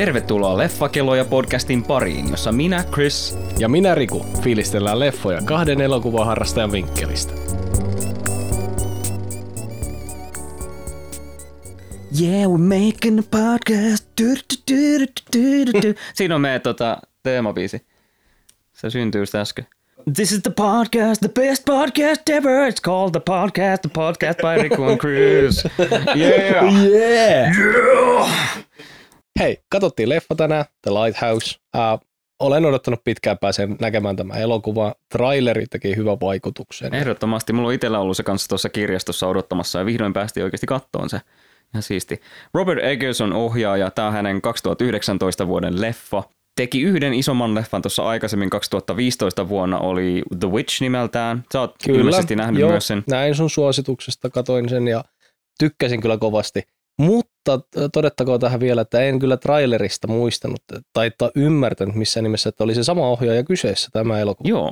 Tervetuloa Leffakelloja podcastin pariin, jossa minä, Chris ja minä Riku fiilistellään leffoja kahden elokuvaharrastajan vinkkelistä. Yeah, we're making a podcast. Du, du, du, du, du, du. Siinä on meidän tota, teemabiisi. Se syntyy just äsken. This is the podcast, the best podcast ever. It's called the podcast, the podcast by Riku and Chris. Yeah! Yeah! Yeah! Hei, katsottiin leffa tänään, The Lighthouse. Uh, olen odottanut pitkään pääsen näkemään tämä elokuva. Traileri teki hyvän vaikutuksen. Ehdottomasti. Mulla on itsellä ollut se kanssa tuossa kirjastossa odottamassa ja vihdoin päästiin oikeasti kattoon se. Ihan siisti. Robert Eggers on ohjaaja. Tämä on hänen 2019 vuoden leffa. Teki yhden isomman leffan tuossa aikaisemmin 2015 vuonna oli The Witch nimeltään. Sä oot kyllä, ilmeisesti nähnyt joo, myös sen. näin sun suosituksesta, katoin sen ja tykkäsin kyllä kovasti. Mutta todettakoon tähän vielä, että en kyllä trailerista muistanut tai ymmärtänyt missään nimessä, että oli se sama ohjaaja kyseessä tämä elokuva. Joo.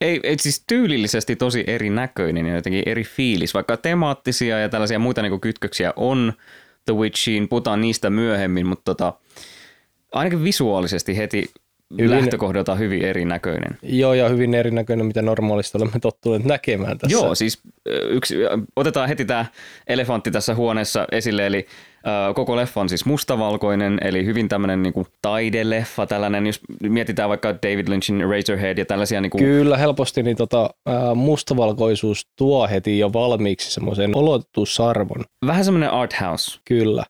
Ei, ei siis tyylillisesti tosi erinäköinen ja jotenkin eri fiilis, vaikka temaattisia ja tällaisia muita niin kytköksiä on The Witchiin, puhutaan niistä myöhemmin, mutta tota, ainakin visuaalisesti heti hyvin, lähtökohdalta hyvin erinäköinen. Joo, ja hyvin erinäköinen, mitä normaalisti olemme tottuneet näkemään tässä. Joo, siis yksi, otetaan heti tämä elefantti tässä huoneessa esille, eli koko leffa on siis mustavalkoinen, eli hyvin tämmöinen niinku taideleffa, tällainen, jos mietitään vaikka David Lynchin Razorhead ja tällaisia... Niinku... Kyllä, helposti niin tota, mustavalkoisuus tuo heti jo valmiiksi semmoisen olotusarvon. Vähän semmoinen art house. Kyllä.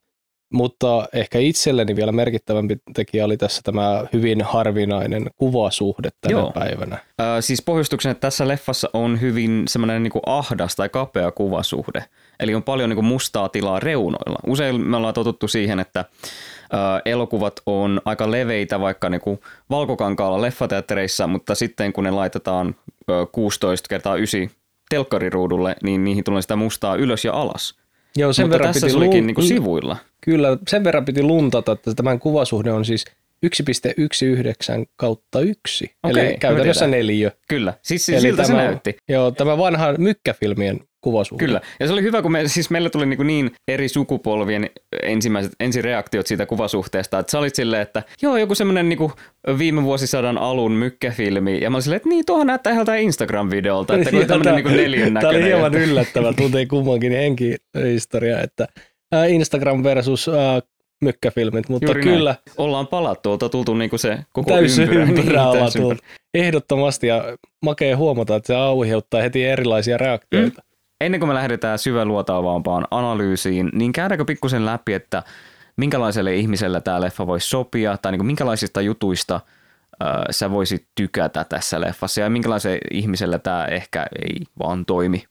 Mutta ehkä itselleni vielä merkittävämpi tekijä oli tässä tämä hyvin harvinainen kuvasuhde tänä Joo. päivänä. Ö, siis pohjustuksen, että tässä leffassa on hyvin semmoinen niinku ahdas tai kapea kuvasuhde. Eli on paljon niinku mustaa tilaa reunoilla. Usein me ollaan totuttu siihen, että ö, elokuvat on aika leveitä vaikka niinku valkokankaalla leffateattereissa, mutta sitten kun ne laitetaan ö, 16 kertaa 9 telkkariruudulle, niin niihin tulee sitä mustaa ylös ja alas. Joo, sen Mutta verran tässä piti se olikin lun- niinku sivuilla. Kyllä, sen verran piti luntata, että tämän kuvasuhde on siis 1,19 kautta 1. Okei, Eli käytännössä mä tiedän. neliö. Kyllä, siis Eli siltä se tämä- näytti. Joo, tämä vanha mykkäfilmien kuvasuhde. Kyllä, ja se oli hyvä, kun me, siis meillä tuli niin, niin eri sukupolvien ensimmäiset ensireaktiot siitä kuvasuhteesta, että sä olit silleen, että joo, joku semmoinen niin viime vuosisadan alun mykkäfilmi, ja mä olin silleen, että niin, tuohon näyttää ihan Instagram-videolta, että kun tämmöinen tää- niin neljän Tämä oli hieman että- yllättävä, tuntee kummankin henkihistoria, että Instagram versus ää, mykkäfilmit, mutta Juuri kyllä näin. Ollaan palattu, olta tultu niin kuin se koko täysin ympyrä. ympyrä Niin, täysin tullut. Ehdottomasti ja makea huomata, että se aiheuttaa heti erilaisia reaktioita. Ennen kuin me lähdetään syväluotaavampaan analyysiin, niin käydäänkö pikkusen läpi, että minkälaiselle ihmiselle tämä leffa voisi sopia, tai niin kuin minkälaisista jutuista ö, sä voisit tykätä tässä leffassa, ja minkälaiselle ihmiselle tämä ehkä ei vaan toimi.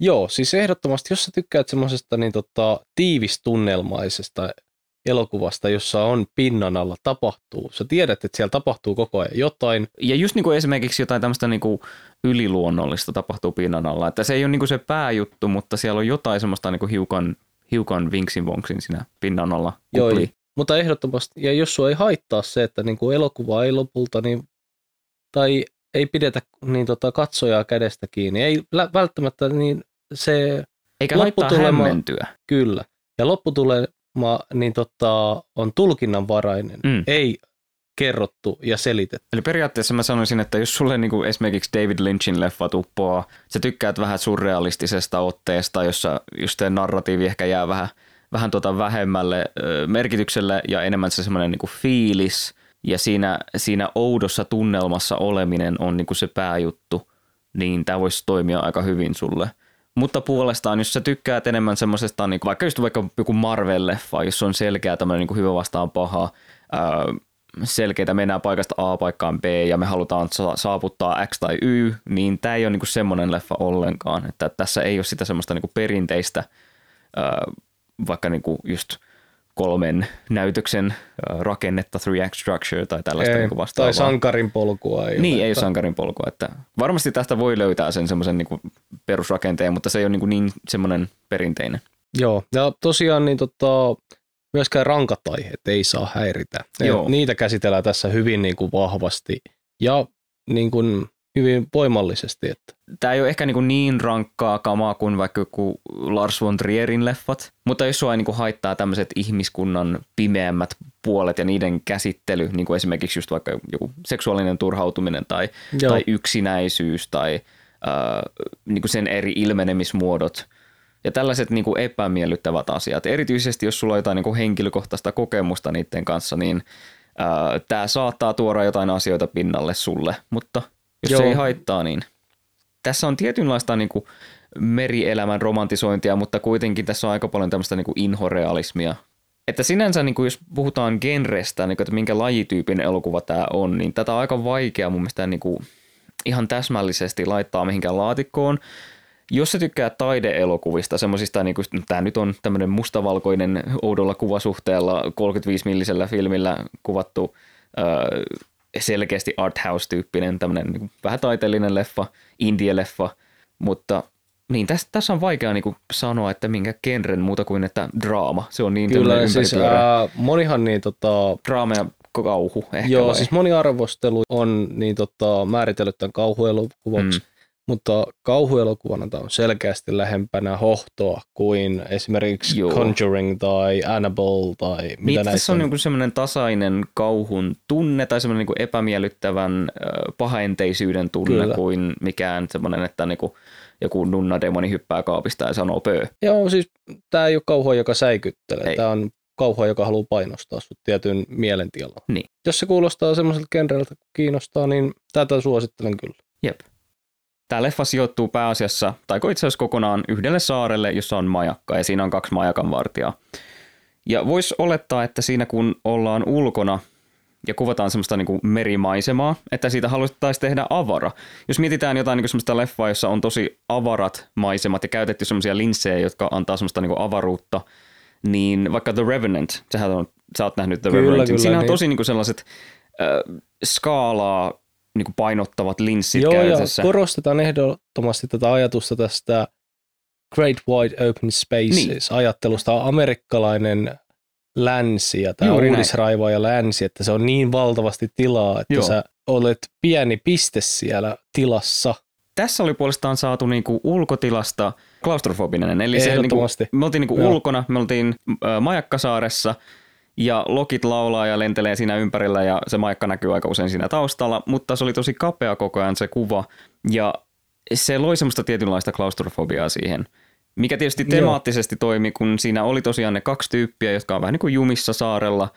Joo, siis ehdottomasti, jos sä tykkäät semmoisesta niin tota, tiivistunnelmaisesta elokuvasta, jossa on pinnan alla tapahtuu. Sä tiedät, että siellä tapahtuu koko ajan jotain. Ja just niin kuin esimerkiksi jotain tämmöistä niin kuin yliluonnollista tapahtuu pinnan alla, että se ei ole niin kuin se pääjuttu, mutta siellä on jotain semmoista niin kuin hiukan, hiukan vinksin vonksin siinä pinnan alla Joo, mutta ehdottomasti, ja jos sua ei haittaa se, että niin kuin elokuva ei lopulta, niin, tai ei pidetä niin tota, katsojaa kädestä kiinni, ei välttämättä niin se Eikä haittaa lopputulema- hämmentyä. kyllä. Ja lopputulema niin tota, on tulkinnanvarainen, Mm. ei kerrottu ja selitetty. Eli periaatteessa mä sanoisin, että jos sulle niin kuin esimerkiksi David Lynchin leffa tuppoaa, sä tykkäät vähän surrealistisesta otteesta, jossa just narratiivi ehkä jää vähän, vähän tota vähemmälle ö, merkitykselle ja enemmän se semmoinen niin fiilis ja siinä, siinä oudossa tunnelmassa oleminen on niin kuin se pääjuttu, niin tämä voisi toimia aika hyvin sulle. Mutta puolestaan, jos sä tykkäät enemmän semmoisesta, niin vaikka just vaikka joku Marvel-leffa, jos on selkeä tämmöinen niin kuin hyvä vastaan paha, ää, selkeitä mennään paikasta A paikkaan B ja me halutaan sa- saavuttaa X tai Y, niin tämä ei ole niinku semmoinen leffa ollenkaan. Että tässä ei ole sitä semmoista niinku perinteistä, ää, vaikka niinku just kolmen näytöksen rakennetta, three act structure tai tällaista Ei, niinku vastaavaa. tai sankarin polkua. Ei Niin, ole. ei ole sankarin polkua. Että varmasti tästä voi löytää sen semmoisen niinku perusrakenteen, mutta se ei ole niinku niin semmoinen perinteinen. Joo, ja tosiaan niin tota, myöskään rankat aiheet ei saa häiritä. Joo. Niitä käsitellään tässä hyvin niin kuin vahvasti. Ja niin kuin hyvin voimallisesti. Että. Tämä ei ole ehkä niin, niin rankkaa kamaa kuin vaikka joku Lars von Trierin leffat, mutta jos sua ei niin haittaa tämmöiset ihmiskunnan pimeämmät puolet ja niiden käsittely, niin kuin esimerkiksi just vaikka joku seksuaalinen turhautuminen tai, tai yksinäisyys tai äh, niin kuin sen eri ilmenemismuodot ja tällaiset niin kuin epämiellyttävät asiat, erityisesti jos sulla on jotain niin kuin henkilökohtaista kokemusta niiden kanssa, niin äh, tämä saattaa tuoda jotain asioita pinnalle sulle, mutta – jos Joo. se ei haittaa, niin tässä on tietynlaista niin kuin merielämän romantisointia, mutta kuitenkin tässä on aika paljon tämmöistä niin kuin inhorealismia. Että sinänsä, niin kuin jos puhutaan genrestä, niin kuin, että minkä lajityypin elokuva tämä on, niin tätä on aika vaikea mun mielestä niin kuin ihan täsmällisesti laittaa mihinkään laatikkoon. Jos sä tykkää taideelokuvista, semmoisista, niin kuin, tämä nyt on tämmöinen mustavalkoinen oudolla kuvasuhteella 35-millisellä filmillä kuvattu selkeästi arthouse-tyyppinen, tämmöinen niin vähän taiteellinen leffa, indie-leffa, mutta niin, tässä, tässä on vaikea niin sanoa, että minkä genren muuta kuin että draama. Se on niin Kyllä, siis ää, monihan niin tota... Draama ja kauhu ehkä Joo, vai? siis moni arvostelu on niin tota, määritellyt tämän kauhuelokuvaksi. Mm mutta kauhuelokuvana tämä on selkeästi lähempänä hohtoa kuin esimerkiksi Joo. Conjuring tai Annabelle tai mitä niin, näistä tässä on, on. semmoinen tasainen kauhun tunne tai semmoinen niin epämiellyttävän pahaenteisyyden tunne Kyllä. kuin mikään semmoinen, että niin kuin joku nunna demoni hyppää kaapista ja sanoo pöö. Joo, siis tämä ei ole kauhua, joka säikyttelee. Ei. Tämä on kauhua, joka haluaa painostaa sut tietyn mielentilaan. Niin. Jos se kuulostaa semmoiselta genreltä, kiinnostaa, niin tätä suosittelen kyllä. Jep. Tämä leffa sijoittuu pääasiassa, tai itse asiassa kokonaan yhdelle saarelle, jossa on majakka, ja siinä on kaksi majakan vartijaa. Ja voisi olettaa, että siinä kun ollaan ulkona ja kuvataan semmoista niin kuin merimaisemaa, että siitä haluttaisiin tehdä avara. Jos mietitään jotain niin kuin semmoista leffaa, jossa on tosi avarat maisemat ja käytetty semmoisia linssejä, jotka antaa semmoista niin kuin avaruutta, niin vaikka The Revenant, sähän on, sä oot nähnyt The kyllä, Revenant, kyllä, siinä on niin. tosi niin kuin sellaiset äh, skaalaa niin kuin painottavat linssit Joo, käytössä. ja korostetaan ehdottomasti tätä ajatusta tästä Great Wide Open Spaces niin. ajattelusta. Amerikkalainen länsi ja tämä uudisraivaaja länsi, että se on niin valtavasti tilaa, että Joo. sä olet pieni piste siellä tilassa. Tässä oli puolestaan saatu niinku ulkotilasta klaustrofobinen, eli se niinku, me oltiin niinku ulkona, me oltiin äh, Majakkasaaressa – ja lokit laulaa ja lentelee siinä ympärillä ja se maikka näkyy aika usein siinä taustalla, mutta se oli tosi kapea koko ajan se kuva ja se loi semmoista tietynlaista klaustrofobiaa siihen, mikä tietysti temaattisesti Joo. toimi, kun siinä oli tosiaan ne kaksi tyyppiä, jotka on vähän niin kuin jumissa saarella.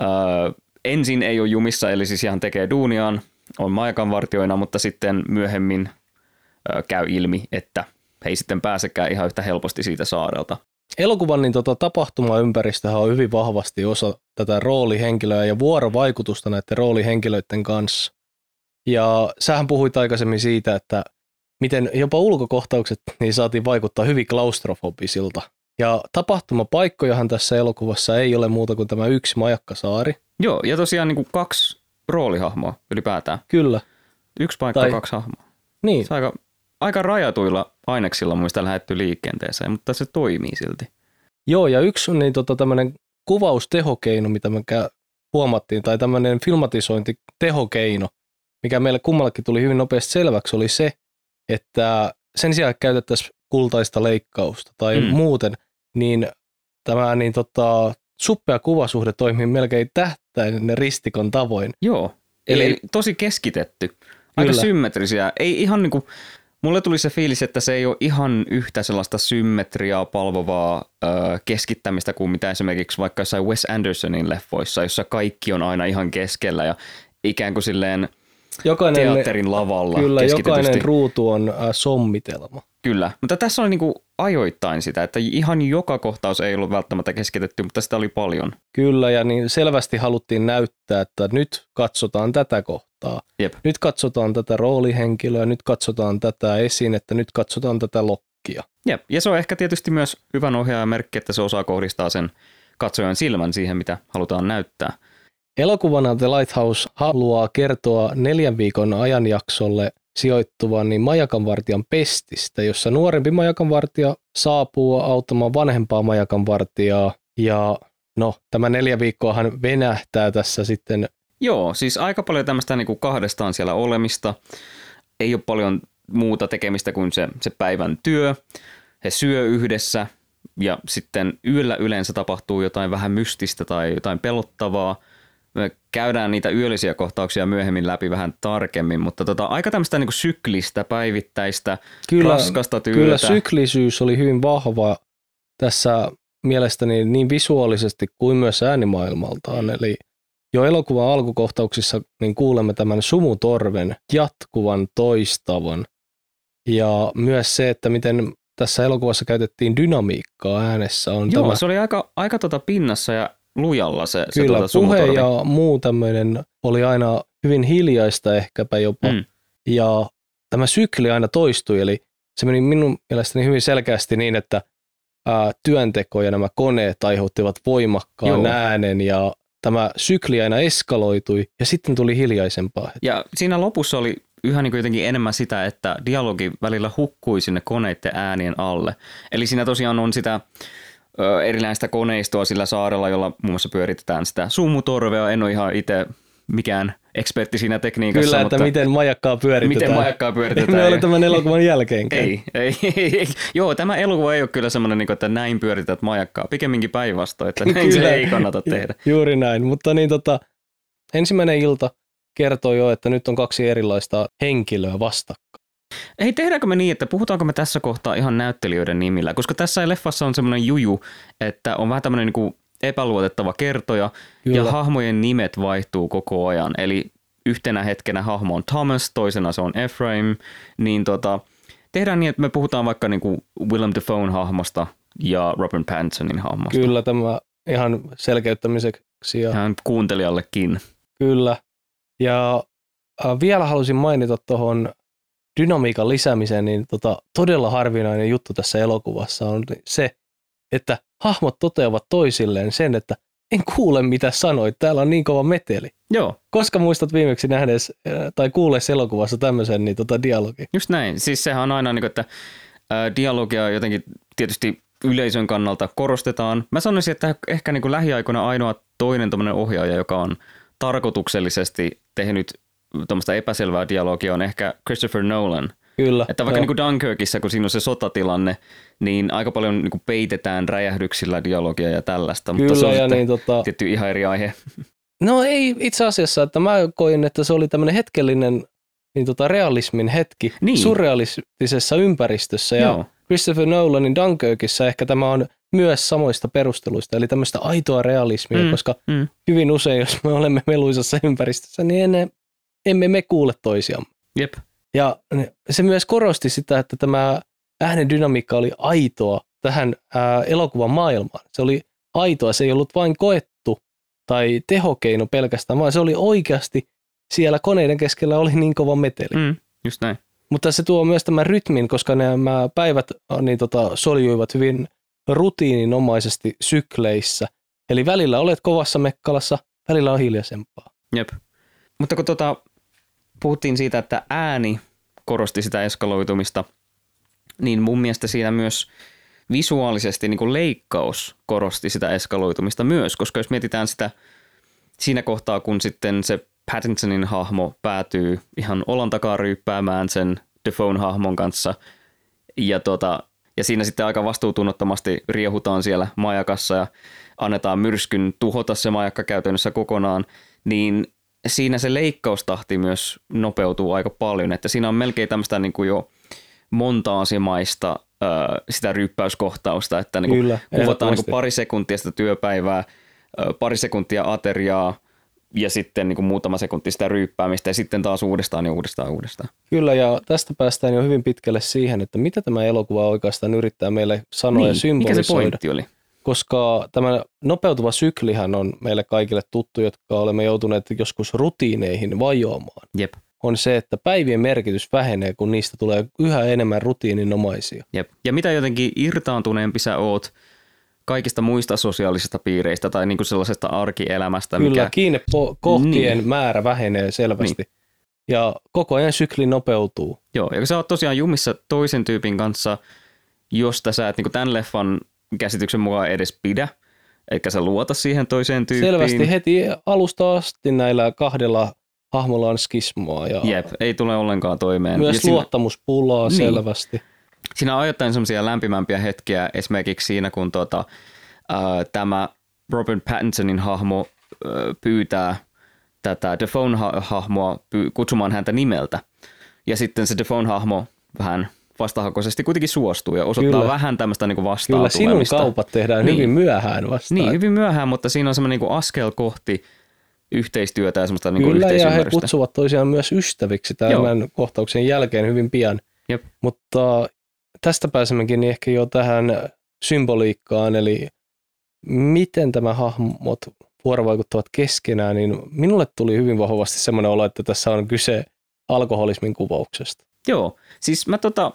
Öö, ensin ei ole jumissa, eli siis ihan tekee duuniaan, on maikanvartioina, mutta sitten myöhemmin öö, käy ilmi, että he ei sitten pääsekään ihan yhtä helposti siitä saarelta. Elokuvan niin tota, tapahtumaympäristöhän on hyvin vahvasti osa tätä roolihenkilöä ja vuorovaikutusta näiden roolihenkilöiden kanssa. Ja sähän puhuit aikaisemmin siitä, että miten jopa ulkokohtaukset niin saatiin vaikuttaa hyvin klaustrofobisilta. Ja tapahtumapaikkojahan tässä elokuvassa ei ole muuta kuin tämä yksi majakkasaari. Joo, ja tosiaan niin kuin kaksi roolihahmoa ylipäätään. Kyllä. Yksi paikka, tai... kaksi hahmoa. Niin. Se aika aika rajatuilla aineksilla muista lähetty liikenteeseen, mutta se toimii silti. Joo, ja yksi on niin tota, tämmöinen kuvaustehokeino, mitä me huomattiin, tai tämmöinen filmatisointitehokeino, mikä meille kummallakin tuli hyvin nopeasti selväksi, oli se, että sen sijaan että käytettäisiin kultaista leikkausta tai mm. muuten, niin tämä niin tota, suppea kuvasuhde toimii melkein tähtäinen ristikon tavoin. Joo, eli, eli tosi keskitetty, aika kyllä. symmetrisiä, ei ihan niin kuin Mulle tuli se fiilis, että se ei ole ihan yhtä sellaista symmetriaa palvovaa ö, keskittämistä kuin mitä esimerkiksi vaikka jossain Wes Andersonin leffoissa, jossa kaikki on aina ihan keskellä ja ikään kuin silleen jokainen, teatterin lavalla Kyllä, jokainen ruutu on äh, sommitelma. Kyllä, mutta tässä oli niinku ajoittain sitä, että ihan joka kohtaus ei ollut välttämättä keskitetty, mutta sitä oli paljon. Kyllä, ja niin selvästi haluttiin näyttää, että nyt katsotaan tätä kohtaa. Jep. Nyt katsotaan tätä roolihenkilöä, nyt katsotaan tätä esinettä, nyt katsotaan tätä lokkia. Jep, ja se on ehkä tietysti myös hyvän ohjaajan merkki, että se osaa kohdistaa sen katsojan silmän siihen, mitä halutaan näyttää. Elokuvana The Lighthouse haluaa kertoa neljän viikon ajanjaksolle sijoittuvan niin majakanvartijan pestistä, jossa nuorempi majakanvartija saapuu auttamaan vanhempaa majakanvartijaa ja no tämä neljä viikkoahan venähtää tässä sitten. Joo, siis aika paljon tämmöistä niin kuin kahdestaan siellä olemista. ei ole paljon muuta tekemistä kuin se, se päivän työ. He syö yhdessä ja sitten yöllä yleensä tapahtuu jotain vähän mystistä tai jotain pelottavaa. Me käydään niitä yöllisiä kohtauksia myöhemmin läpi vähän tarkemmin, mutta tota, aika tämmöistä niin syklistä, päivittäistä, kyllä, raskasta työtä. Kyllä syklisyys oli hyvin vahva tässä mielestäni niin visuaalisesti kuin myös äänimaailmaltaan. Eli jo elokuvan alkukohtauksissa niin kuulemme tämän sumutorven jatkuvan toistavan ja myös se, että miten tässä elokuvassa käytettiin dynamiikkaa äänessä. On Joo, tämä... se oli aika, aika tota pinnassa ja lujalla se, Kyllä, se tuota puhe ja muu tämmöinen oli aina hyvin hiljaista ehkäpä jopa. Mm. Ja tämä sykli aina toistui, eli se meni minun mielestäni hyvin selkeästi niin, että ää, työnteko ja nämä koneet aiheuttivat voimakkaan Joo. äänen ja tämä sykli aina eskaloitui ja sitten tuli hiljaisempaa. Ja siinä lopussa oli yhä niin jotenkin enemmän sitä, että dialogi välillä hukkui sinne koneiden äänien alle. Eli siinä tosiaan on sitä erilaista koneistoa sillä saarella, jolla muun muassa pyöritetään sitä sumutorvea. En ole ihan itse mikään ekspertti siinä tekniikassa. Kyllä, että mutta miten majakkaa pyöritetään. Miten majakkaa pyöritetään. Emme ole tämän elokuvan jälkeen. Ei, ei, ei, ei. Joo, tämä elokuva ei ole kyllä semmoinen, niin että näin pyörität majakkaa. Pikemminkin päinvastoin, että näin kyllä, se ei kannata tehdä. Juuri näin, mutta niin tota, ensimmäinen ilta kertoo jo, että nyt on kaksi erilaista henkilöä vastakkain. Ei, tehdäänkö me niin, että puhutaanko me tässä kohtaa ihan näyttelijöiden nimillä? Koska tässä leffassa on semmoinen juju, että on vähän tämmöinen niin epäluotettava kertoja Kyllä. ja hahmojen nimet vaihtuu koko ajan. Eli yhtenä hetkenä hahmo on Thomas, toisena se on Ephraim, niin tota, tehdään niin, että me puhutaan vaikka niin kuin Willem Dafoe hahmosta ja Robert Pattinsonin hahmosta. Kyllä, tämä ihan selkeyttämiseksi. Ja... Ihan kuuntelijallekin. Kyllä. Ja äh, vielä halusin mainita tuohon dynamiikan lisäämiseen, niin tota, todella harvinainen juttu tässä elokuvassa on se, että hahmot toteavat toisilleen sen, että en kuule mitä sanoit, täällä on niin kova meteli. Joo. Koska muistat viimeksi nähnees äh, tai kuullees elokuvassa tämmöisen niin tota dialogi? Just näin. Siis sehän on aina niin kuin, että ää, äh, dialogia jotenkin tietysti yleisön kannalta korostetaan. Mä sanoisin, että ehkä niin kuin lähiaikoina ainoa toinen ohjaaja, joka on tarkoituksellisesti tehnyt tuommoista epäselvää dialogia on ehkä Christopher Nolan. Kyllä. Että vaikka niin kuin Dunkirkissa, kun siinä on se sotatilanne, niin aika paljon niin kuin peitetään räjähdyksillä dialogia ja tällaista. Kyllä, mutta se on ja niin, tota... tietty ihan eri aihe. No ei itse asiassa, että mä koin, että se oli tämmöinen hetkellinen niin tota realismin hetki niin. surrealistisessa ympäristössä. Ja Joo. Christopher Nolanin Dunkirkissa ehkä tämä on myös samoista perusteluista, eli tämmöistä aitoa realismia, mm, koska mm. hyvin usein, jos me olemme meluisassa ympäristössä, niin emme, emme me kuule toisiamme. Jep. Ja se myös korosti sitä, että tämä äänen dynamiikka oli aitoa tähän ää, elokuvan maailmaan. Se oli aitoa, se ei ollut vain koettu tai tehokeino pelkästään, vaan se oli oikeasti siellä koneiden keskellä oli niin kova meteli. Mm, just näin. Mutta se tuo myös tämän rytmin, koska nämä päivät niin tota, soljuivat hyvin rutiininomaisesti sykleissä. Eli välillä olet kovassa mekkalassa, välillä on hiljaisempaa. Jep. Mutta kun tota, puhuttiin siitä, että ääni korosti sitä eskaloitumista, niin mun mielestä siinä myös visuaalisesti niin kuin leikkaus korosti sitä eskaloitumista myös, koska jos mietitään sitä siinä kohtaa, kun sitten se Pattinsonin hahmo päätyy ihan olan takaa ryyppäämään sen Defoe hahmon kanssa ja tota, ja siinä sitten aika vastuutunnottomasti riehutaan siellä majakassa ja annetaan myrskyn tuhota se majakka käytännössä kokonaan, niin siinä se leikkaustahti myös nopeutuu aika paljon, että siinä on melkein tämmöistä niin kuin jo montaasimaista äh, sitä ryppäyskohtausta, että niin kuin Kyllä, kuvataan niin kuin pari sekuntia sitä työpäivää, äh, pari sekuntia ateriaa, ja sitten niin kuin muutama sekunti sitä ryyppäämistä ja sitten taas uudestaan ja uudestaan uudestaan. Kyllä ja tästä päästään jo hyvin pitkälle siihen, että mitä tämä elokuva oikeastaan yrittää meille sanoa niin, ja symbolisoida. Mikä se pointti oli? Koska tämä nopeutuva syklihän on meille kaikille tuttu, jotka olemme joutuneet joskus rutiineihin vajoamaan. Jep. On se, että päivien merkitys vähenee, kun niistä tulee yhä enemmän rutiininomaisia. Jep. Ja mitä jotenkin irtaantuneempi sä oot kaikista muista sosiaalisista piireistä tai niin kuin sellaisesta arkielämästä. Kyllä, mikä... kiinnekohtien niin. määrä vähenee selvästi. Niin. Ja koko ajan sykli nopeutuu. Joo, ja sä oot tosiaan jumissa toisen tyypin kanssa, josta sä et niin tämän leffan käsityksen mukaan edes pidä, eikä sä luota siihen toiseen tyyppiin. Selvästi heti alusta asti näillä kahdella hahmolla on skismoa ja Jep, ei tule ollenkaan toimeen. myös ja siinä, luottamuspulaa Niin. selvästi. siinä on ajoittain semmoisia lämpimämpiä hetkiä, esimerkiksi siinä, kun tota, ää, tämä Robert Pattinsonin hahmo ää, pyytää tätä Defoe-hahmoa py- kutsumaan häntä nimeltä. Ja sitten se Defoe-hahmo vähän vastahakoisesti kuitenkin suostuu ja osoittaa Kyllä. vähän tämmöistä niin vastaan Kyllä sinun tulemista. kaupat tehdään Niin. hyvin myöhään vasta. Niin, hyvin myöhään, mutta siinä on semmoinen niin askel kohti yhteistyötä ja semmoista niin Kyllä, ja he kutsuvat toisiaan myös ystäviksi tämän kohtauksen jälkeen hyvin pian. Jep. Mutta tästä pääsemmekin ehkä jo tähän symboliikkaan, eli miten tämä hahmot vuorovaikuttavat keskenään, niin minulle tuli hyvin vahvasti semmoinen olo, että tässä on kyse alkoholismin kuvauksesta. Joo, siis mä tota,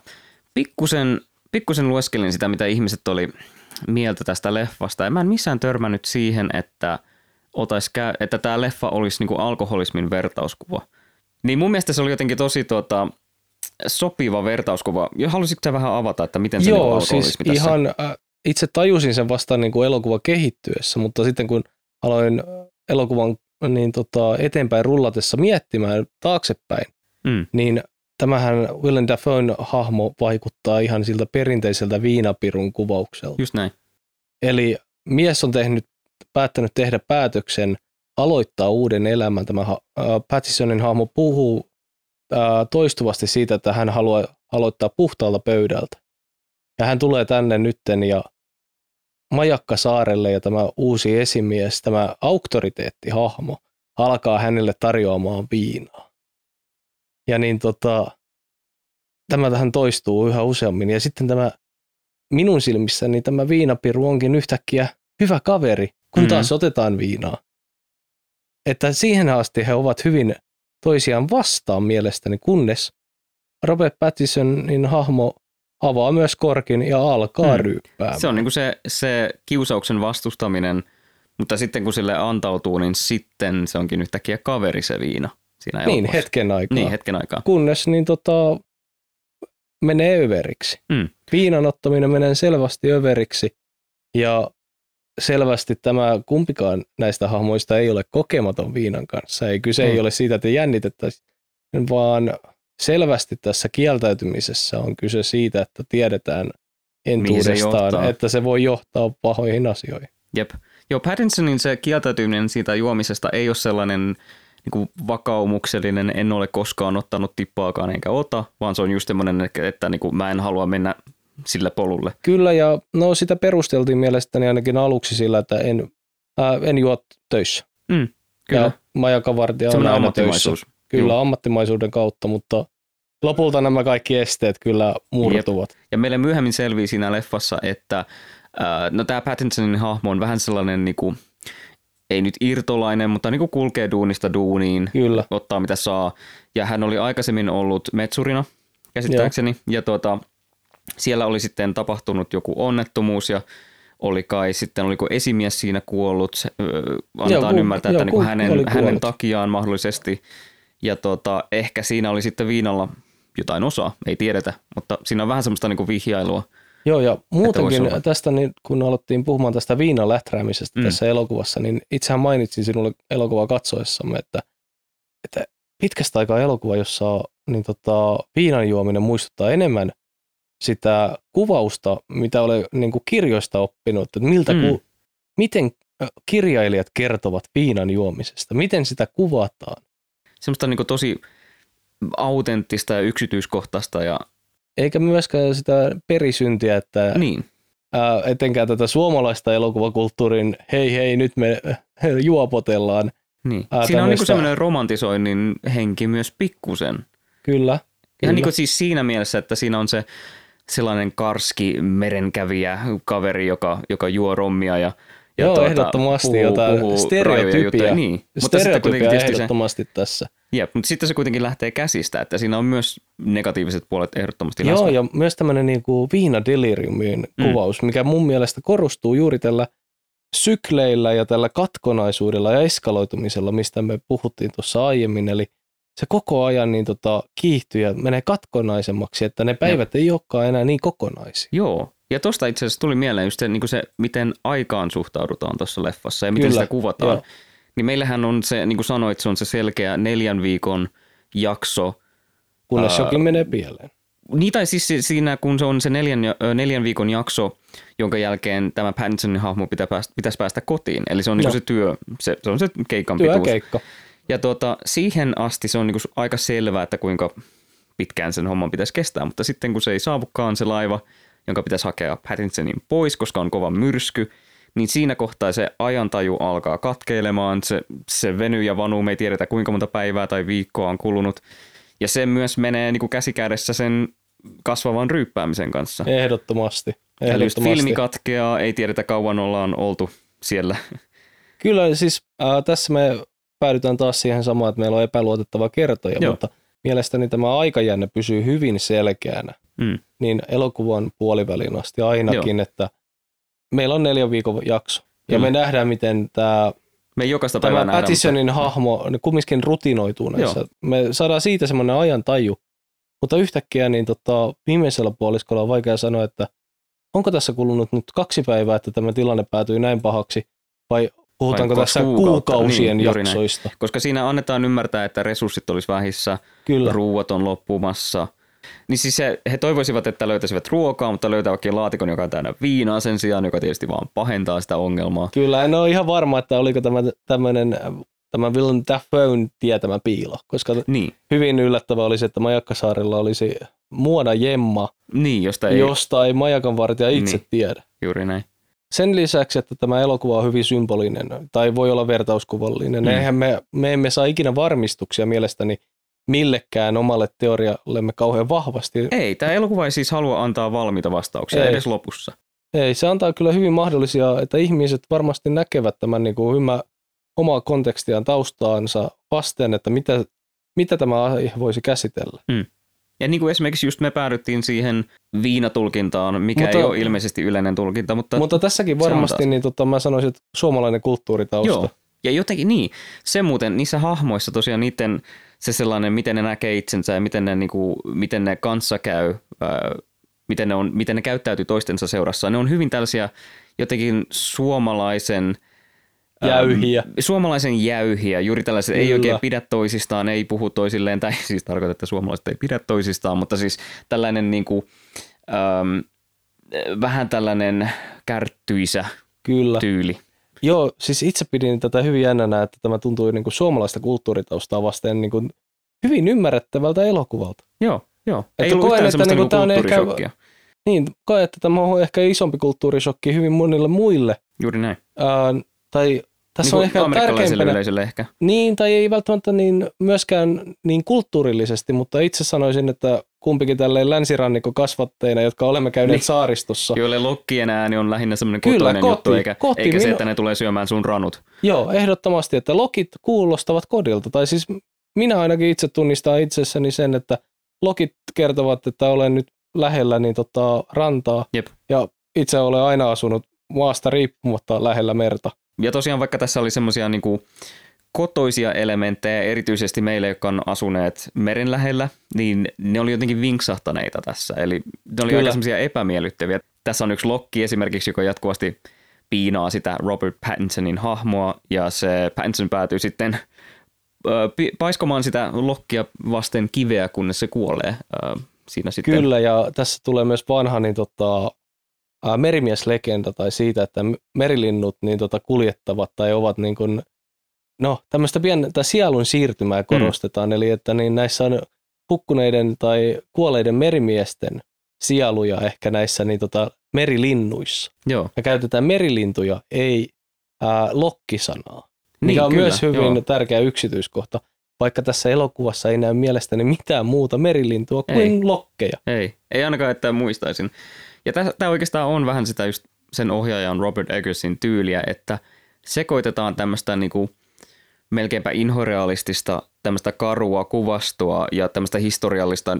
pikkusen, pikkusen lueskelin sitä, mitä ihmiset oli mieltä tästä leffasta, ja mä en missään törmännyt siihen, että, otais että tämä leffa olisi niinku alkoholismin vertauskuva. Niin mun mielestä se oli jotenkin tosi tota, sopiva vertauskuva. Ja halusitko sä vähän avata, että miten se niinku Joo, alkoholismi siis tässä? ihan äh, itse tajusin sen vasta niin kuin elokuva kehittyessä, mutta sitten kun aloin äh, elokuvan niin tota, eteenpäin rullatessa miettimään taaksepäin, Mm, niin tämähän Willem Dafoen hahmo vaikuttaa ihan siltä perinteiseltä viinapirun kuvaukselta. just näin. Eli mies on tehnyt, päättänyt tehdä päätöksen aloittaa uuden elämän. Tämä äh, Pattisonin hahmo puhuu äh, toistuvasti siitä, että hän haluaa aloittaa puhtaalta pöydältä. Ja hän tulee tänne nytten ja Majakkasaarelle ja tämä uusi esimies, tämä auktoriteettihahmo, alkaa hänelle tarjoamaan viinaa. Ja niin tota, tämä tähän toistuu yhä useammin. Ja sitten tämä minun silmissäni tämä viinapiru onkin yhtäkkiä hyvä kaveri, kun Mhm. taas otetaan viinaa. Että siihen asti he ovat hyvin toisiaan vastaan mielestäni, kunnes Robert Pattisonin hahmo avaa myös korkin ja alkaa Mm. ryyppäämään. Se on niinku se, se kiusauksen vastustaminen, mutta sitten kun sille antautuu, niin sitten se onkin yhtäkkiä kaveri se viina siinä niin, elokuvassa. hetken aikaa. Niin, hetken aikaa. kunnes niin tota, menee överiksi. Mm. Viinan ottaminen menee selvästi överiksi ja selvästi tämä kumpikaan näistä hahmoista ei ole kokematon viinan kanssa. Ei kyse ei Mm. ole siitä, että jännitettäisiin, vaan selvästi tässä kieltäytymisessä on kyse siitä, että tiedetään se entuudestaan, johtaa. että se voi johtaa pahoihin asioihin. Jep. Joo, Pattinsonin se kieltäytyminen siitä juomisesta ei ole sellainen niin kuin vakaumuksellinen, en ole koskaan ottanut tippaakaan enkä ota, vaan se on just semmoinen, että, että niin kuin mä en halua mennä sille polulle. Kyllä, ja no sitä perusteltiin mielestäni ainakin aluksi sillä, että en, ää, en juo töissä. Mm, kyllä. Ja majakavartija on aina töissä. ammattimaisuus. Kyllä, Juu. ammattimaisuuden kautta, mutta lopulta nämä kaikki esteet kyllä murtuvat. Ja meille myöhemmin selvii siinä leffassa, että ää, no tämä Pattinsonin hahmo on vähän sellainen, niin kuin, ei nyt irtolainen, mutta niin kuin kulkee duunista duuniin, Kyllä. ottaa mitä saa. Ja hän oli aikaisemmin ollut metsurina, käsittääkseni, ja tuota, siellä oli sitten tapahtunut joku onnettomuus ja oli kai sitten, oliko esimies siinä kuollut, se, ö, annetaan Joku- ymmärtää, että niin kuin hänen, hänen takiaan mahdollisesti. Ja tota, ehkä siinä oli sitten viinalla jotain osaa, ei tiedetä, mutta siinä on vähän semmoista niin kuin vihjailua. Joo, ja muutenkin tästä, niin kun alettiin puhumaan tästä viinan lähtäräämisestä Mm. tässä elokuvassa, niin itsehän mainitsin sinulle elokuvaa katsoessamme, että, että pitkästä aikaa elokuva, jossa niin tota, viinan juominen muistuttaa enemmän sitä kuvausta, mitä olen niin kuin kirjoista oppinut, että miltä Mm. ku, miten kirjailijat kertovat viinan juomisesta, miten sitä kuvataan. Semmoista niin kuin tosi autenttista ja yksityiskohtaista ja Eikä myöskään sitä perisyntiä, että niin. ää, etenkään tätä suomalaista elokuvakulttuurin hei hei nyt me äh, juopotellaan. niin. Ää, Siinä on niin semmoinen romantisoinnin henki myös pikkusen. Kyllä. Ihan kyllä. niin kuin siis siinä mielessä, että siinä on se sellainen karski merenkävijä kaveri, joka, joka juo rommia ja, ja Joo, ehdottomasti jotain rajoja stereotypia. Niin. Mutta sitten Stereotypia kuitenkin tietysti se, ehdottomasti tässä. jep, mutta sitten se kuitenkin lähtee käsistä, että siinä on myös negatiiviset puolet ehdottomasti Joo, läsnä. ja myös tämmöinen niinku viinadeliriumin Mm. kuvaus, mikä mun mielestä korostuu juuri tällä sykleillä ja tällä katkonaisuudella ja eskaloitumisella, mistä me puhuttiin tuossa aiemmin. Eli se koko ajan niin tota, kiihtyy ja menee katkonaisemmaksi, että ne päivät ei olekaan enää niin kokonaisia. Joo, ja tuosta itse asiassa tuli mieleen just se, niin kuin se miten aikaan suhtaudutaan tuossa leffassa ja miten Kyllä, sitä kuvataan. joo. Niin meillähän on se, niin kuin sanoit, se on se selkeä neljän viikon jakso. Kunnes uh, jokin menee pieleen. Niin tai siis siinä, kun se on se neljän, neljän viikon jakso, jonka jälkeen tämä Pattinsonin hahmo pitää päästä, pitäisi päästä kotiin. Eli se on niin se työ, se, se on se keikan Työ pituus. keikka. Ja tuota, siihen asti se on niin aika selvää, että kuinka pitkään sen homman pitäisi kestää, mutta sitten kun se ei saavukaan se laiva, jonka pitäisi hakea Pattinsonin pois, koska on kova myrsky, niin siinä kohtaa se ajantaju alkaa katkeilemaan, se, se venyy ja vanuu, me ei tiedetä kuinka monta päivää tai viikkoa on kulunut, ja se myös menee niin kuin käsikädessä sen kasvavan ryyppäämisen kanssa. Ehdottomasti. Eli just filmi katkeaa, ei tiedetä kauan ollaan oltu siellä. Kyllä, siis äh, tässä me päädytään taas siihen samaan, että meillä on epäluotettava kertoja, Joo. mutta mielestäni tämä aikajänne pysyy hyvin selkeänä. Mm. Niin elokuvan puolivälin asti ainakin, Joo. että meillä on neljän viikon jakso. Ja Kyllä. me nähdään, miten tämä me jokaista tämä Pattisonin mutta... hahmo ne kumminkin rutinoituu näissä. Joo. Me saadaan siitä semmoinen ajan taju, mutta yhtäkkiä niin tota, viimeisellä puoliskolla on vaikea sanoa, että onko tässä kulunut nyt kaksi päivää, että tämä tilanne päätyy näin pahaksi, vai puhutaanko vai tässä kuukausien niin, jaksoista? Näin. Koska siinä annetaan ymmärtää, että resurssit olisi vähissä, Kyllä. ruuat on loppumassa. Niin siis se, he toivoisivat, että löytäisivät ruokaa, mutta löytävätkin laatikon, joka on täynnä viinaa sen sijaan, joka tietysti vaan pahentaa sitä ongelmaa. Kyllä, en ole ihan varma, että oliko tämä tämmöinen tämä Willem Dafoe tietämä piilo, koska niin. hyvin yllättävää olisi, että Majakkasaarilla olisi muoda jemma, niin, josta ei, josta ei Majakan vartija itse niin. tiedä. Juuri näin. Sen lisäksi, että tämä elokuva on hyvin symbolinen tai voi olla vertauskuvallinen, mm. eihän me, me emme saa ikinä varmistuksia mielestäni millekään omalle teoriallemme kauhean vahvasti. Ei, tämä elokuva ei siis halua antaa valmiita vastauksia ei. edes lopussa. Ei, se antaa kyllä hyvin mahdollisia, että ihmiset varmasti näkevät tämän niin kuin ymmä, omaa kontekstiaan taustaansa vasten, että mitä, mitä tämä aihe voisi käsitellä. Mm. Ja niin kuin esimerkiksi just me päädyttiin siihen viinatulkintaan, mikä mutta, ei ole ilmeisesti yleinen tulkinta. Mutta, mutta tässäkin varmasti niin tota, mä sanoisin, että suomalainen kulttuuritausta. Joo. Ja jotenkin niin, se muuten niissä hahmoissa tosiaan niiden se sellainen, miten ne näkee itsensä ja miten ne, niin kuin, miten ne kanssa käy, ää, miten, ne on, miten ne käyttäytyy toistensa seurassa. Ne on hyvin tällaisia jotenkin suomalaisen – Jäyhiä. Suomalaisen jäyhiä, juuri tällaiset Kyllä. ei oikein pidä toisistaan, ei puhu toisilleen, tai siis tarkoittaa, että suomalaiset ei pidä toisistaan, mutta siis tällainen niin kuin, ähm, vähän tällainen kärttyisä Kyllä. tyyli. Joo, siis itse pidin tätä hyvin jännänä, että tämä tuntui niin kuin suomalaista kulttuuritaustaa vasten niin kuin hyvin ymmärrettävältä elokuvalta. Joo, joo. Ei että ollut koen, että niin kuin tämä on ehkä, niin, koen, että tämä on ehkä isompi kulttuurishokki hyvin monille muille. Juuri näin. Äh, tai tässä niin on ehkä tärkeimpänä, yleisölle ehkä. Niin, tai ei välttämättä niin, myöskään niin kulttuurillisesti, mutta itse sanoisin, että kumpikin tälleen länsirannikko kasvatteina, jotka olemme käyneet niin. saaristossa. Joille lokkien ääni on lähinnä semmoinen Kyllä, kotoinen koti, juttu, eikä, koti, eikä se, että ne tulee syömään sun ranut. Joo, ehdottomasti, että lokit kuulostavat kodilta. Tai siis minä ainakin itse tunnistan itsessäni sen, että lokit kertovat, että olen nyt lähellä niin tota, rantaa. Jep. Ja itse olen aina asunut maasta riippumatta lähellä merta. Ja tosiaan vaikka tässä oli semmoisia niin kotoisia elementtejä, erityisesti meille, jotka on asuneet meren lähellä, niin ne oli jotenkin vinksahtaneita tässä. Eli ne oli Kyllä. aika semmoisia epämiellyttäviä. Tässä on yksi lokki esimerkiksi, joka jatkuvasti piinaa sitä Robert Pattinsonin hahmoa, ja se Pattinson päätyy sitten paiskomaan sitä lokkia vasten kiveä, kunnes se kuolee siinä sitten. Kyllä, ja tässä tulee myös vanha niin tota, merimieslegenda tai siitä, että merilinnut niin tota, kuljettavat tai ovat niin kuin, no tämmöistä pientä sielun siirtymää mm. korostetaan, mm. eli että niin näissä on hukkuneiden tai kuolleiden merimiesten sieluja ehkä näissä niin tota, merilinnuissa. Joo. Ja käytetään merilintuja, ei ää, lokkisanaa, mikä niin, on kyllä, myös hyvin joo. tärkeä yksityiskohta, vaikka tässä elokuvassa ei näy mielestäni mitään muuta merilintua kuin ei. lokkeja. Ei, ei ainakaan, että muistaisin. Ja tämä oikeastaan on vähän sitä just sen ohjaajan Robert Eggersin tyyliä, että sekoitetaan tämmöistä niinku melkeinpä inhorealistista tämmöistä karua kuvastoa ja tämmöistä historiallista,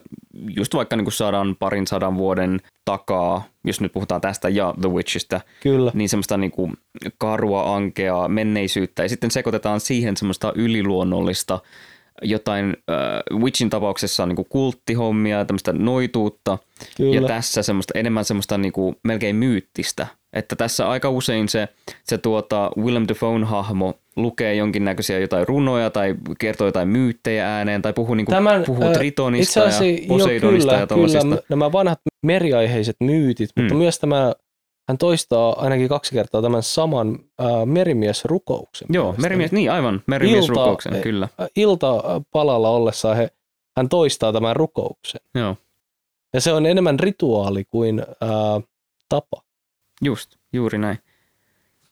just vaikka niin kuin saadaan parin sadan vuoden takaa, jos nyt puhutaan tästä ja The Witchistä, Kyllä. niin semmoista niin kuin karua, ankea, menneisyyttä ja sitten sekoitetaan siihen semmoista yliluonnollista jotain äh, Witchin tapauksessa niin kuin kulttihommia, tämmöistä noituutta Kyllä. ja tässä semmoista, enemmän semmoista niin kuin melkein myyttistä. Että tässä aika usein se, se tuota Willem Dafoe hahmo lukee jonkinnäköisiä jotain runoja tai kertoo jotain myyttejä ääneen tai puhuu, niinku, Tämän, puhuu ö, Tritonista ja Poseidonista joo, kyllä, ja. Kyllä, nämä vanhat meriaiheiset myytit, mm. mutta myös tämä, hän toistaa ainakin kaksi kertaa tämän saman äh, merimiesrukouksen. Joo, mielestäni. merimies, niin aivan, merimiesrukouksen, Ilta- kyllä. Ilta palalla ollessa he, hän toistaa tämän rukouksen. Joo, Ja se on enemmän rituaali kuin äh, tapa. just, juuri näin.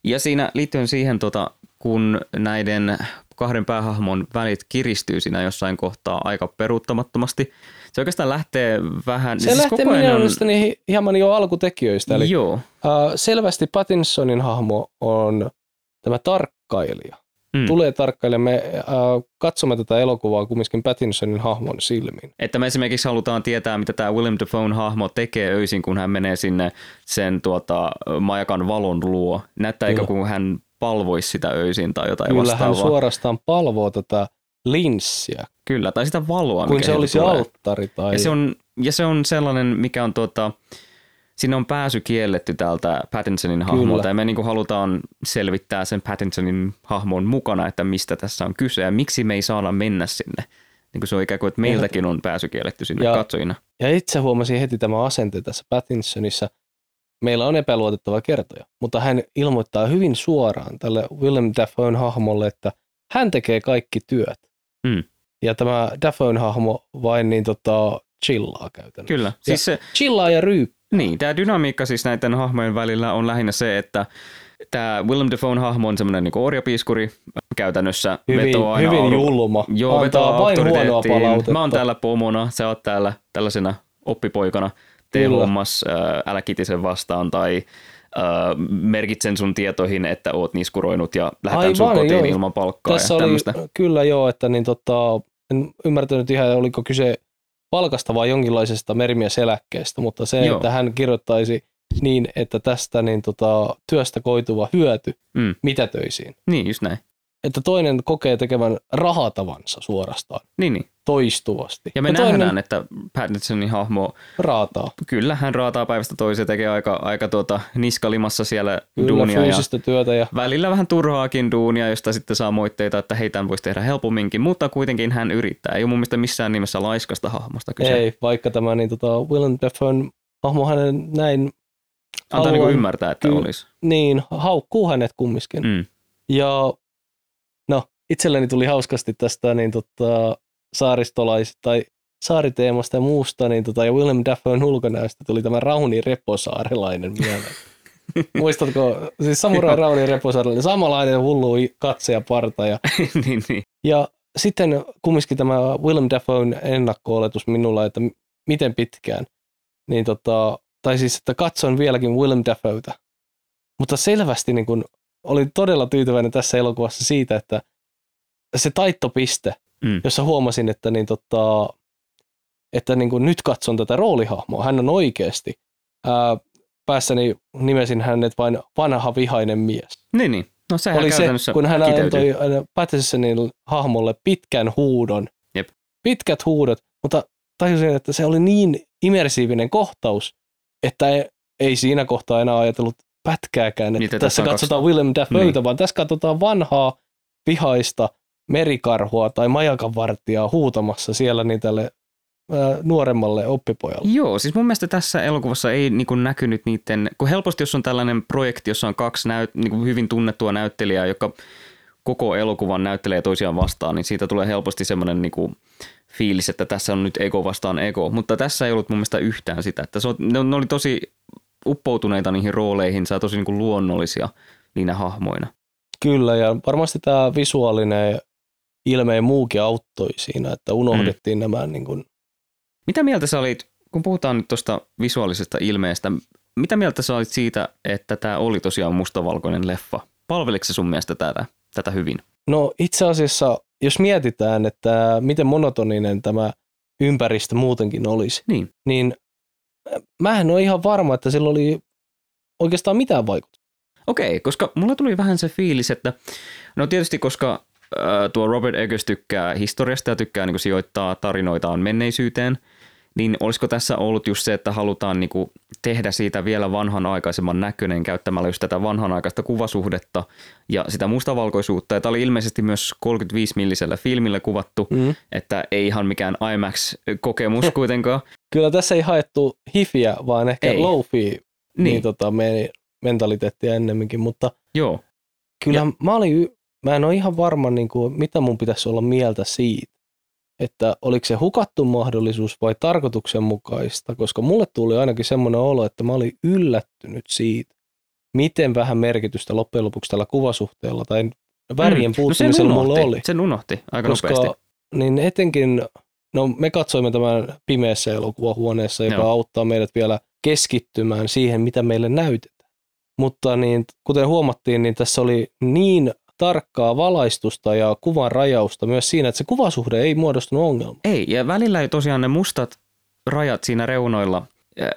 Ja siinä liittyen siihen, tota, kun näiden kahden päähahmon välit kiristyy siinä jossain kohtaa aika peruuttamattomasti, se oikeastaan lähtee vähän... Se lähtee koko ajan mielestäni hieman jo alkutekijöistä. Eli Joo, selvästi Pattinsonin hahmo on tämä tarkkailija. Mm. Tulee tarkkailija. Me äh, katsomme tätä elokuvaa kumminkin Pattinsonin hahmon silmin. Että me esimerkiksi halutaan tietää, mitä tämä William Dafoe hahmo tekee öisin, kun hän menee sinne sen tuota, majakan valon luo. Näyttää Kyllä. kuin hän palvoisi sitä öisin tai jotain Kyllä vastaavaa. hän suorastaan palvoo tätä linssiä, Kyllä, tai sitä valoa, kuin se olisi tulee. alttari. Tai... Ja se, on, ja se on sellainen, mikä on tuota, siinä on pääsy kielletty täältä Pattinsonin hahmolta Kyllä. ja me niin halutaan selvittää sen Pattinsonin hahmon mukana, että mistä tässä on kyse ja miksi me ei saada mennä sinne. Niin kuin se on ikään kuin, että meiltäkin on pääsy kielletty sinne Ja- katsojina. Ja itse huomasin heti tämä asente tässä Pattinsonissa. Meillä on epäluotettava kertoja, mutta hän ilmoittaa hyvin suoraan tälle Willem Dafoen hahmolle, että hän tekee kaikki työt. Mm. Ja tämä Dafoen hahmo vain niin tota, chillaa käytännössä. Kyllä, siis se, Chillaa ja ryyp. Niin, tämä dynamiikka siis näiden hahmojen välillä on lähinnä se, että tämä Willem Dafoe hahmo on semmoinen niin orjapiiskuri käytännössä. Hyvin, vetoaa aina hyvin auru- julma. Joo, Antaa vetoaa vain huonoa palautetta. Mä oon täällä pomona, sä oot täällä tällaisena oppipoikana. Tee Kyllä. hommas, äh, älä kitisen vastaan tai äh, merkitsen sun tietoihin, että oot niskuroinut ja lähetän sun Aivan, kotiin joo. ilman palkkaa Tässä ja oli kyllä joo, että niin tota, en ymmärtänyt ihan, oliko kyse palkasta vai jonkinlaisesta merimieseläkkeestä, mutta se, Joo. että hän kirjoittaisi niin, että tästä niin tota, työstä koituva hyöty Mm. mitätöisiin. Niin, just näin. Että toinen kokee tekevän rahatavansa suorastaan Niin, niin. Toistuvasti. Ja me toinen nähdään, että Pattinsonin hahmo raataa. Kyllä, hän raataa päivästä toiseen, tekee aika, aika tuota, niskalimassa siellä Kyllä duunia ja työtä ja välillä vähän turhaakin duunia, josta sitten saa moitteita, että hei, tämän voisi tehdä helpomminkin, mutta kuitenkin hän yrittää. Ei ole mun mielestä missään nimessä laiskasta hahmosta kyse. ei, vaikka tämä niin tota, Willem Dafoen hahmo hänen näin Antaa niin haluan- ymmärtää, että Kyllä. olisi. niin haukkuu hänet kumminkin. Mm. Ja no, itselleni tuli hauskasti tästä niin tota, saaristolais- tai saariteemasta ja muusta, niin tota, ja Willem Dafoen ulkonäöstä tuli tämä Rauni Reposaarelainen mieleen. Muistatko, siis Samurai. Rauni Reposaarelainen, samanlainen hullu katse ja parta. Ja, niin, niin. ja sitten kumminkin tämä Willem Dafoen ennakko-oletus minulla, että miten pitkään, niin tota, tai siis, että katson vieläkin Willem Dafoeta. Mutta selvästi niin kun, olin todella tyytyväinen tässä elokuvassa siitä, että se taittopiste, Mm. jossa huomasin, että, niin tota, että niin kun nyt katson tätä roolihahmoa, hän on oikeasti. Ää, päässäni nimesin hänet vain vanha vihainen mies. niin, niin. No sehän Oli se, kun hän kiteytyy. antoi Pattersonin hahmolle pitkän huudon. Jep. Pitkät huudot, mutta tajusin, että se oli niin immersiivinen kohtaus, että ei, ei siinä kohtaa enää ajatellut pätkääkään, että että tässä katsotaan kaksi- Willem Dafoeta, Niin. vaan tässä katsotaan vanhaa vihaista merikarhua tai majakanvartijaa huutamassa siellä niin tälle nuoremmalle oppipojalle. Joo, siis mun mielestä tässä elokuvassa ei niin kuin näkynyt niiden, kun helposti jos on tällainen projekti, jossa on kaksi näyt, niin kuin hyvin tunnettua näyttelijää, joka koko elokuvan näyttelee toisiaan vastaan, niin siitä tulee helposti semmoinen niin kuin fiilis, että tässä on nyt ego vastaan ego, mutta tässä ei ollut mun mielestä yhtään sitä, että se on, ne, ne oli tosi uppoutuneita niihin rooleihin, saa tosi niin kuin luonnollisia niinä hahmoina. Kyllä, ja varmasti tämä visuaalinen ilme ja muukin auttoi siinä, että unohdettiin mm. nämä niin kuin, Mitä mieltä sä olit, kun puhutaan nyt tuosta visuaalisesta ilmeestä, mitä mieltä sä olit siitä, että tämä oli tosiaan mustavalkoinen leffa? Palveliko se sun mielestä tätä, tätä hyvin? No itse asiassa, jos mietitään, että miten monotoninen tämä ympäristö muutenkin olisi, Niin. niin mä en ole ihan varma, että sillä oli oikeastaan mitään vaikutusta. Okei, koska mulla tuli vähän se fiilis, että no tietysti koska äh, tuo Robert Eggers tykkää historiasta ja tykkää niin sijoittaa tarinoitaan menneisyyteen, niin olisiko tässä ollut just se, että halutaan niin kuin tehdä siitä vielä vanhanaikaisemman näköinen käyttämällä just tätä vanhanaikaista kuvasuhdetta ja sitä mustavalkoisuutta. Ja tämä oli ilmeisesti myös 35 millisellä filmillä kuvattu, mm. että ei ihan mikään IMAX-kokemus kuitenkaan. Kyllä tässä ei haettu hifiä, vaan ehkä ei. low niin. niin tota, mentaliteettia ennemminkin, mutta Joo. kyllä ja. mä, olin, mä en ole ihan varma, niin kuin, mitä mun pitäisi olla mieltä siitä että oliko se hukattu mahdollisuus vai tarkoituksenmukaista, koska mulle tuli ainakin semmoinen olo, että mä olin yllättynyt siitä, miten vähän merkitystä loppujen lopuksi tällä kuvasuhteella tai värien mm. puuttumisella no mulla oli. Sen unohti aika koska, nopeasti. Niin etenkin, no me katsoimme tämän pimeässä elokuvahuoneessa, joka Joo. auttaa meidät vielä keskittymään siihen, mitä meille näytetään. Mutta niin, kuten huomattiin, niin tässä oli niin tarkkaa valaistusta ja kuvan rajausta myös siinä, että se kuvasuhde ei muodostunut ongelma. Ei, ja välillä ei tosiaan ne mustat rajat siinä reunoilla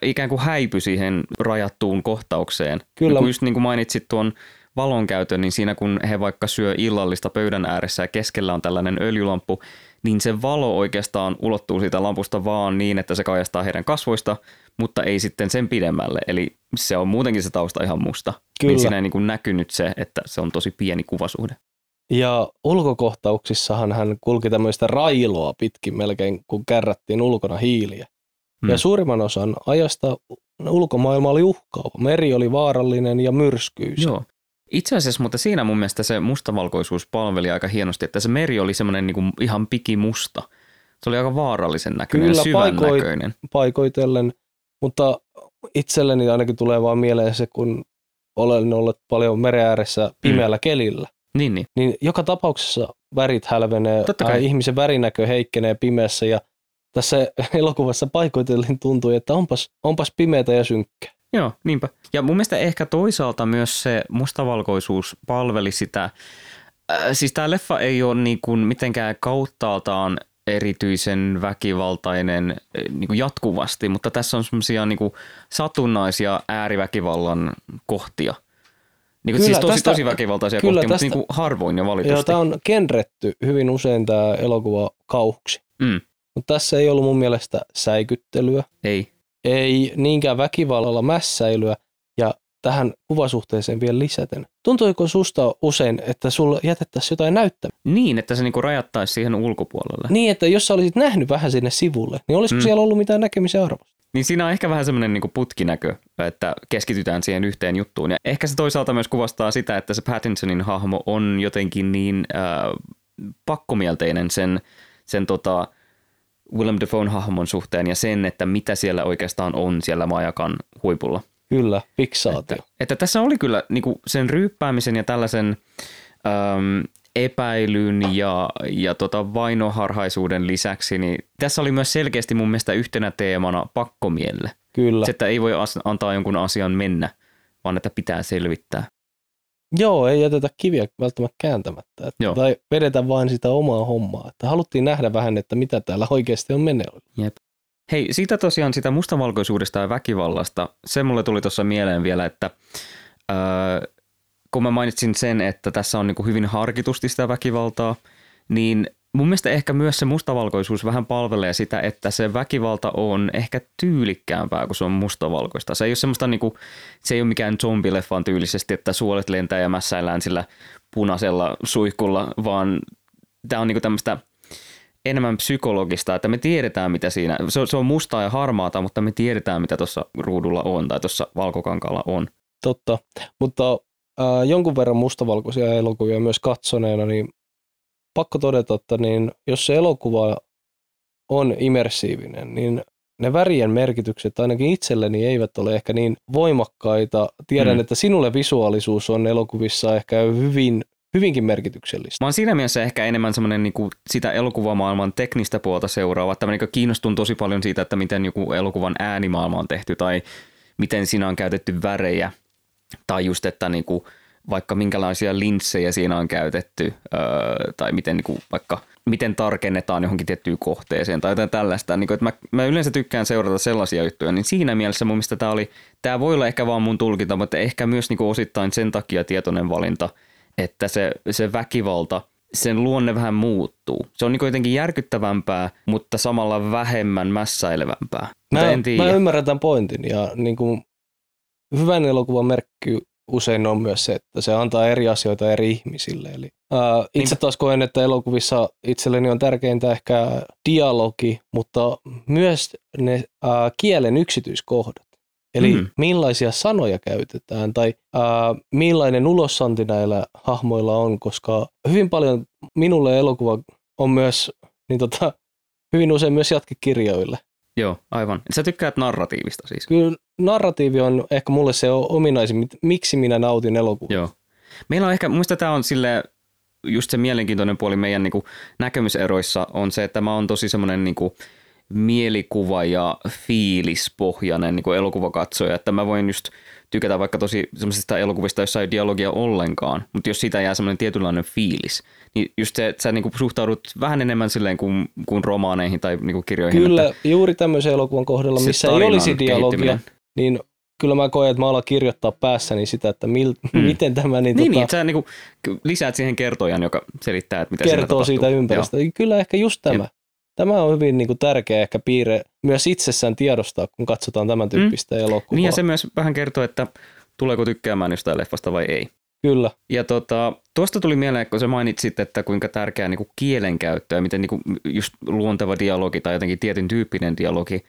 ikään kuin häipy siihen rajattuun kohtaukseen. Kyllä. Ja just niin kuin mainitsit tuon valonkäytön, niin siinä kun he vaikka syö illallista pöydän ääressä ja keskellä on tällainen öljylamppu, niin se valo oikeastaan ulottuu siitä lampusta vaan niin, että se kajastaa heidän kasvoista, mutta ei sitten sen pidemmälle. Eli se on muutenkin se tausta ihan musta. Niin Kyllä. Niin siinä ei niin kuin näkynyt se, että se on tosi pieni kuvasuhde. Ja ulkokohtauksissahan hän kulki tämmöistä railoa pitkin melkein, kun kärrättiin ulkona hiiliä. Hmm. Ja suurimman osan ajasta ulkomaailma oli uhkaava. Meri oli vaarallinen ja myrskyisä. Joo. Itse asiassa, mutta siinä mun mielestä se mustavalkoisuus palveli aika hienosti, että se meri oli semmoinen niin ihan pikimusta. Se oli aika vaarallisen näköinen Kyllä, syvän paikoit, näköinen. paikoitellen, mutta itselleni ainakin tulee vaan mieleen se, kun olen ollut paljon meren ääressä pimeällä mm. kelillä. Niin, niin. niin joka tapauksessa värit hälvenee, ää, ihmisen värinäkö heikkenee pimeässä ja tässä elokuvassa paikoitellen tuntui, että onpas, onpas pimeätä ja synkkä. Joo, niinpä. Ja mun mielestä ehkä toisaalta myös se mustavalkoisuus palveli sitä, äh, siis tämä leffa ei ole niin kuin mitenkään kauttaaltaan erityisen väkivaltainen äh, niin kuin jatkuvasti, mutta tässä on semmoisia niin satunnaisia ääriväkivallan kohtia. Niin kuin, siis tosi, tästä, tosi väkivaltaisia kyllä kohtia, tästä, mutta niin kuin harvoin ja valitusti. Joo, tämä on kenretty hyvin usein tämä elokuva kauhuksi. Mm. Mutta tässä ei ollut mun mielestä säikyttelyä. Ei ei niinkään väkivallalla mässäilyä tähän kuvasuhteeseen vielä lisäten. Tuntuiko susta usein, että sulla jätettäisiin jotain näyttämistä? Niin, että se niinku rajattaisi siihen ulkopuolelle. Niin, että jos sä olisit nähnyt vähän sinne sivulle, niin olisiko mm. siellä ollut mitään näkemisen arvosta? Niin siinä on ehkä vähän semmoinen niinku putkinäkö, että keskitytään siihen yhteen juttuun. Ja ehkä se toisaalta myös kuvastaa sitä, että se Pattinsonin hahmo on jotenkin niin äh, pakkomielteinen sen, sen tota, Willem Dafoe hahmon suhteen ja sen, että mitä siellä oikeastaan on siellä majakan huipulla. Kyllä, fiksaatio. Että, että tässä oli kyllä niin kuin sen ryyppäämisen ja tällaisen äm, epäilyn ja, ja tota vainoharhaisuuden lisäksi, niin tässä oli myös selkeästi mun mielestä yhtenä teemana pakkomielle. Kyllä. Se, että ei voi as- antaa jonkun asian mennä, vaan että pitää selvittää. Joo, ei jätetä kiviä välttämättä kääntämättä. Että, Joo. Tai vedetä vain sitä omaa hommaa. Että haluttiin nähdä vähän, että mitä täällä oikeasti on meneillään. Jep. Hei, siitä tosiaan sitä mustavalkoisuudesta ja väkivallasta, se mulle tuli tuossa mieleen vielä, että äh, kun mä mainitsin sen, että tässä on niin hyvin harkitusti sitä väkivaltaa, niin mun mielestä ehkä myös se mustavalkoisuus vähän palvelee sitä, että se väkivalta on ehkä tyylikkäämpää, kun se on mustavalkoista. Se ei ole semmoista niinku, se ei ole mikään zombileffan tyylisesti, että suolet lentää ja mässäillään sillä punaisella suihkulla, vaan tämä on niinku tämmöistä enemmän psykologista, että me tiedetään mitä siinä, se on, se on mustaa ja harmaata, mutta me tiedetään mitä tuossa ruudulla on tai tuossa valkokankalla on. Totta, mutta äh, jonkun verran mustavalkoisia elokuvia myös katsoneena, niin pakko todeta, että niin, jos se elokuva on immersiivinen, niin ne värien merkitykset ainakin itselleni eivät ole ehkä niin voimakkaita. Tiedän, mm. että sinulle visuaalisuus on elokuvissa ehkä hyvin, hyvinkin merkityksellistä. Mä oon siinä mielessä ehkä enemmän semmoinen niin sitä elokuvamaailman teknistä puolta seuraava, että mä niin kiinnostun tosi paljon siitä, että miten joku elokuvan äänimaailma on tehty tai miten siinä on käytetty värejä tai just, että niin kuin – vaikka minkälaisia linssejä siinä on käytetty öö, tai miten niin kuin, vaikka miten tarkennetaan johonkin tiettyyn kohteeseen tai jotain tällaista. Niin kuin, että mä, mä yleensä tykkään seurata sellaisia juttuja, niin siinä mielessä mun mielestä tämä oli, tämä voi olla ehkä vaan mun tulkinta, mutta ehkä myös niin kuin osittain sen takia tietoinen valinta, että se, se väkivalta sen luonne vähän muuttuu. Se on niin jotenkin järkyttävämpää, mutta samalla vähemmän mässäilevämpää. Mä, en tiedä. mä ymmärrän tämän pointin ja niin kuin, hyvän elokuvan merkki usein on myös se, että se antaa eri asioita eri ihmisille. Eli, ää, itse taas koen, että elokuvissa itselleni on tärkeintä ehkä dialogi, mutta myös ne ää, kielen yksityiskohdat. Eli Mm. millaisia sanoja käytetään tai ää, millainen ulossanti näillä hahmoilla on, koska hyvin paljon minulle elokuva on myös niin tota, hyvin usein myös jatkekirjoille. Joo, aivan. Sä tykkäät narratiivista siis. Kyllä narratiivi on ehkä mulle se ominaisin, miksi minä nautin elokuvaa. Joo. Meillä on ehkä, muista tämä on sille just se mielenkiintoinen puoli meidän niinku näkemyseroissa on se, että mä oon tosi semmoinen niinku mielikuva- ja fiilispohjainen niinku elokuvakatsoja, että mä voin just tykätä vaikka tosi semmoisista elokuvista, joissa ei dialogia ollenkaan, mutta jos siitä jää semmoinen tietynlainen fiilis, niin just se, että sä niinku suhtaudut vähän enemmän silleen kuin, kuin romaaneihin tai niinku kirjoihin. Kyllä, että juuri tämmöisen elokuvan kohdalla, missä ei olisi dialogia, niin kyllä mä koen, että mä alan kirjoittaa päässäni sitä, että mil, Mm. miten tämä niin, Niin, tota, niin, että sä niinku lisäät siihen kertojan, joka selittää, että mitä kertoo siitä ympäristöstä. Kyllä ehkä just tämä. Tämä on hyvin niin kuin, tärkeä ehkä piirre myös itsessään tiedostaa, kun katsotaan tämän tyyppistä elokuvaa. Niin ja se myös vähän kertoo, että tuleeko tykkäämään jostain leffasta vai ei. Kyllä, Ja tota, tuosta tuli mieleen, kun sä mainitsit, että kuinka tärkeää niin kielenkäyttö ja miten niin kuin just luonteva dialogi tai jotenkin tietyn tyyppinen dialogi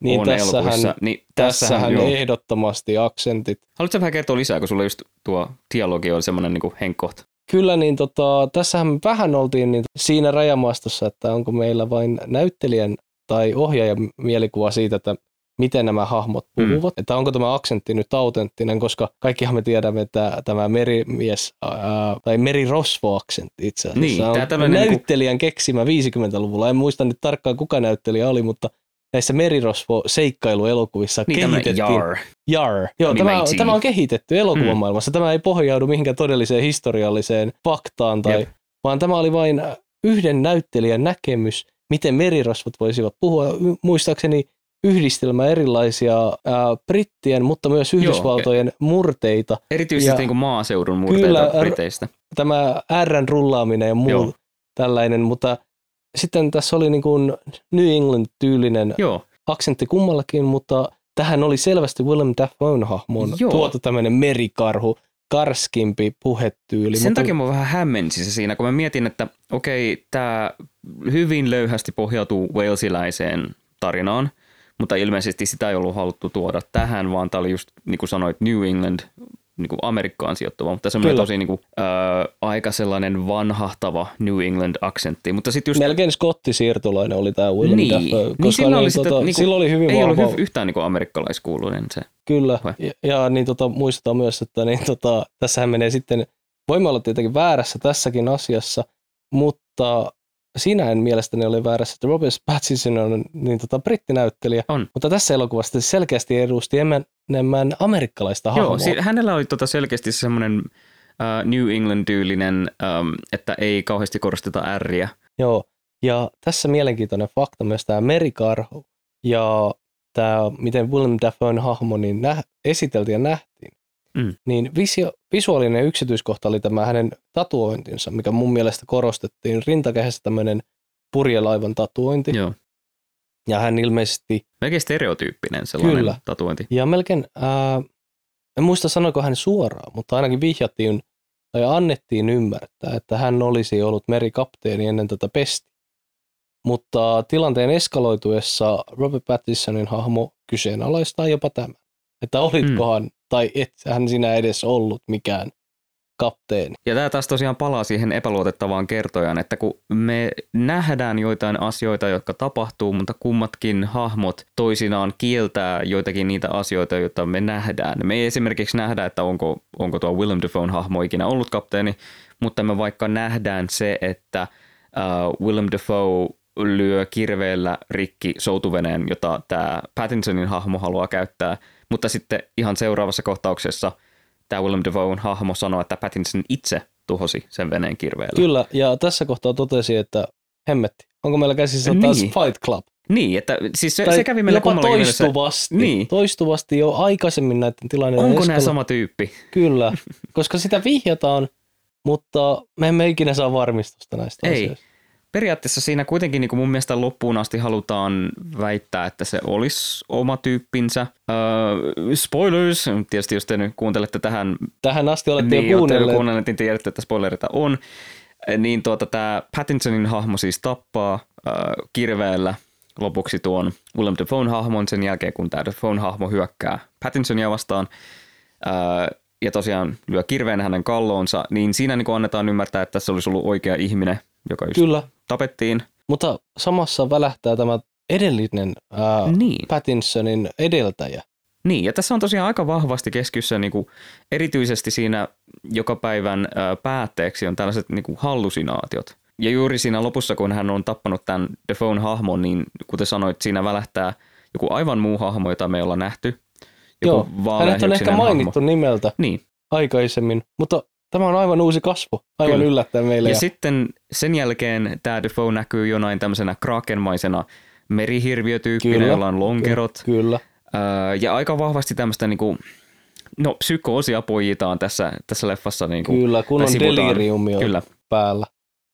niin on tässähän, elokuvissa. Niin tässähän joo. ehdottomasti aksentit. Haluatko vähän kertoa lisää, kun sulla just tuo dialogi on semmoinen niin henkkohta? Kyllä, niin tota, tässähän me vähän oltiin niin siinä rajamaastossa, että onko meillä vain näyttelijän tai ohjaajan mielikuva siitä, että miten nämä hahmot Mm. puhuvat. Että onko tämä aksentti nyt autenttinen, koska kaikkihan me tiedämme, että tämä merimies ää, tai merirosvo-aksentti itse asiassa Niin, on tällainen niinku- näyttelijän keksimä 50-luvulla. En muista nyt tarkkaan kuka näyttelijä oli, mutta näissä merirosvo-seikkailuelokuvissa Niin kehitettiin. jar. Jar. Joo, Niin tämä, tämä on kehitetty elokuvan Mm. maailmassa. Tämä ei pohjaudu mihinkään todelliseen historialliseen faktaan, tai, Jep. vaan tämä oli vain äh, yhden näyttelijän näkemys, miten merirosvot voisivat puhua. Muistaakseni yhdistelmä erilaisia ää, brittien, mutta myös Yhdysvaltojen murteita. Erityisesti Ja- niin kuin maaseudun murteita Kyllä, r- Briteistä. Tämä Rn rullaaminen ja muu Joo. tällainen, mutta sitten tässä oli niin kuin New England-tyylinen Joo, aksentti kummallakin, mutta tähän oli selvästi Willem Dafoen hahmoon Joo. tuotu tämmöinen merikarhu, karskimpi puhetyyli. Sen mutta takia mä vähän hämmensi se siinä, kun mä mietin, että okei, tämä hyvin löyhästi pohjautuu walesiläiseen tarinaan, mutta ilmeisesti sitä ei ollut haluttu tuoda tähän, vaan tämä oli just, niin kuin sanoit, New England, niin kuin Amerikkaan sijoittuva, mutta semmoinen Kyllä. tosi niin kuin, äh, aika sellainen vanhahtava New England-aksentti. Mutta sitten just Melkein skottisiirtolainen oli tämä Willem Niin. Dafoe, Niin koska niin, oli sitä tota, niinku- sillä oli hyvin ei vahva, ollut yhtään niin kuin amerikkalaiskuuluinen se. kyllä. Vai? Ja, ja niin tota, muistetaan myös, että niin, tota, tässähän menee sitten, voimme olla tietenkin väärässä tässäkin asiassa, mutta sinä en mielestäni ole väärässä, että Robert Pattinson on niin tota, brittinäyttelijä, On. mutta tässä elokuvassa se selkeästi edusti enemmän amerikkalaista hahmoa. Joo, si- hänellä oli tota selkeästi semmoinen äh, New England-tyylinen, ähm, että ei kauheasti korosteta ärriä. Joo, ja tässä mielenkiintoinen fakta myös tämä merikarhu ja tämä, miten Willem Dafoen hahmo niin nä- esiteltiin ja nähtiin. Mm. Niin visio- visuaalinen yksityiskohta oli tämä hänen tatuointinsa, mikä mun mielestä korostettiin. Rintakehässä tämmöinen purjelaivan tatuointi. Joo. Ja hän ilmeisesti, Melkein stereotyyppinen sellainen Kyllä. tatuointi. ja melkein, ää, en muista sanoiko hän suoraan, mutta ainakin vihjattiin tai annettiin ymmärtää, että hän olisi ollut merikapteeni ennen tätä pestiä. Mutta tilanteen eskaloituessa Robert Pattinsonin hahmo kyseenalaistaa jopa tämän. Että olitkohan, mm. Tai et hän sinä edes ollut mikään kapteeni. Ja tämä taas tosiaan palaa siihen epäluotettavaan kertojaan, että kun me nähdään joitain asioita, jotka tapahtuu, mutta kummatkin hahmot toisinaan kieltää joitakin niitä asioita, joita me nähdään. Me ei esimerkiksi nähdä, että onko, onko tuo Willem Dafoen hahmo ikinä ollut kapteeni, mutta me vaikka nähdään se, että uh, Willem Dafoe lyö kirveellä rikki soutuveneen, jota tämä Pattinsonin hahmo haluaa käyttää, mutta sitten ihan seuraavassa kohtauksessa tämä Willem Dafoen hahmo sanoo, että Pattinson itse tuhosi sen veneen kirveellä. Kyllä, ja tässä kohtaa totesi, että hemmetti, onko meillä käsissä Niin. taas Fight Club? Niin, että siis se, Tai se kävi meille jopa mielessä. toistuvasti. Niin. Toistuvasti jo aikaisemmin näiden tilanne Onko nämä sama tyyppi? Kyllä, koska sitä vihjataan mutta me emme ikinä saa varmistusta näistä Ei. asioista. Periaatteessa siinä kuitenkin niin kuin mun mielestä loppuun asti halutaan väittää, että se olisi oma tyyppinsä. Uh, spoilers, tietysti jos te nyt kuuntelette tähän Tähän asti olette niin, jo olette jo kuunnelleet. kuunnelleet, niin tiedätte, että spoilereita on. Niin tuota, tämä Pattinsonin hahmo siis tappaa äh, kirveellä lopuksi tuon Willem Dafoe hahmon sen jälkeen, kun tämä Dafoe hahmo hyökkää Pattinsonia vastaan äh, ja tosiaan lyö kirveen hänen kalloonsa, niin siinä niin annetaan ymmärtää, että tässä olisi ollut oikea ihminen, joka just Kyllä, tapettiin. mutta samassa välähtää tämä edellinen ää, Niin. Pattinsonin edeltäjä. Niin, ja tässä on tosiaan aika vahvasti keskiössä niin kuin, erityisesti siinä joka päivän ää, päätteeksi on tällaiset niin kuin, hallusinaatiot. Ja juuri siinä lopussa, kun hän on tappanut tämän Defoe hahmon, niin kuten sanoit, siinä välähtää joku aivan muu hahmo, jota me ei olla nähty. Joku Joo, hänet on ehkä hahmo. mainittu nimeltä Niin, aikaisemmin, mutta tämä on aivan uusi kasvu, aivan Kyllä. yllättäen meille. ja Ja sitten sen jälkeen tämä Defoe näkyy jonain tämmöisenä krakenmaisena merihirviötyyppinä, Kyllä, jolla on lonkerot. Kyllä, Öö, ja aika vahvasti tämmöistä niinku, no psykoosia pojitaan tässä, tässä leffassa. Niinku, kyllä, kun on sivutaan. deliriumi on Kyllä, päällä.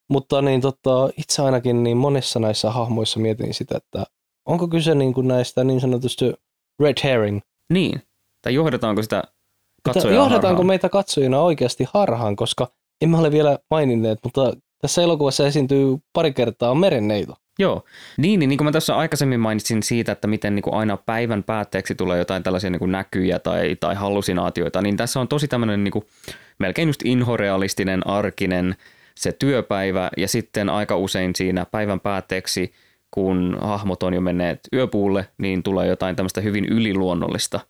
Mutta niin, tota, itse ainakin niin monissa näissä hahmoissa mietin sitä, että onko kyse niin kuin näistä niin sanotusti red herring. niin. Tai johdetaanko sitä katsojaa johdataanko harhaan? meitä katsojina oikeasti harhaan, koska emme ole vielä maininneet, mutta tässä elokuvassa esiintyy pari kertaa merenneito. Joo, niin, niin, niin kuin mä tässä aikaisemmin mainitsin siitä, että miten niin kuin aina päivän päätteeksi tulee jotain tällaisia niin kuin näkyjä tai, tai hallusinaatioita, niin tässä on tosi tämmöinen niin kuin, melkein just inhorealistinen, arkinen se työpäivä ja sitten aika usein siinä päivän päätteeksi, kun hahmot on jo menneet yöpuulle, niin tulee jotain tämmöistä hyvin yliluonnollista.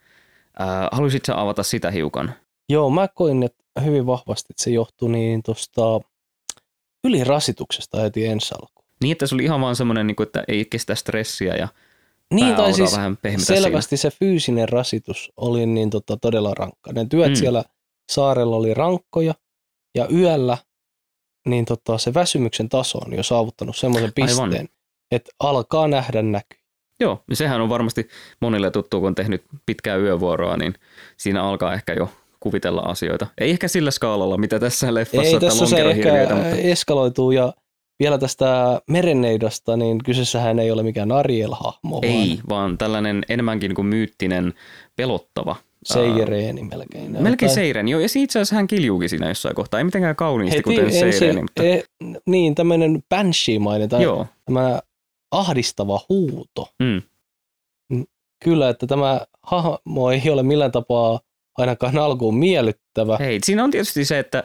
Haluaisitko avata sitä hiukan? Joo, mä koin että hyvin vahvasti, että se johtui niin tuosta ylirasituksesta heti ensi alkuun. Niin, että se oli ihan vaan semmoinen, niin että ei kestä stressiä ja Niin, tai siis vähän selvästi se fyysinen rasitus oli niin tota, todella rankka. Ne työt Mm. siellä saarella oli rankkoja ja yöllä niin tota, se väsymyksen taso on jo saavuttanut semmoisen Aivan. pisteen, että alkaa nähdä näky. Joo, ja sehän on varmasti monille tuttu, kun on tehnyt pitkää yövuoroa, niin siinä alkaa ehkä jo kuvitella asioita. Ei ehkä sillä skaalalla, mitä tässä leffassa, Ei että tässä se ehkä mutta eskaloituu ja vielä tästä merenneidosta, niin kyseessähän ei ole mikään Ariel-hahmo, vaan ei, vaan tällainen enemmänkin kuin myyttinen, pelottava. Seireeni melkein. Melkein Tai- Seiren, joo, ja itse asiassa hän kiljuukin siinä jossain kohtaa. Ei mitenkään kauniisti, Heti kuten ensin, Seireni, mutta e, niin, tämmöinen banshee-mainen, tai joo. tämä ahdistava huuto. Mm. Kyllä, että tämä hahmo ei ole millään tapaa ainakaan alkuun miellyttävä. Hei, siinä on tietysti se, että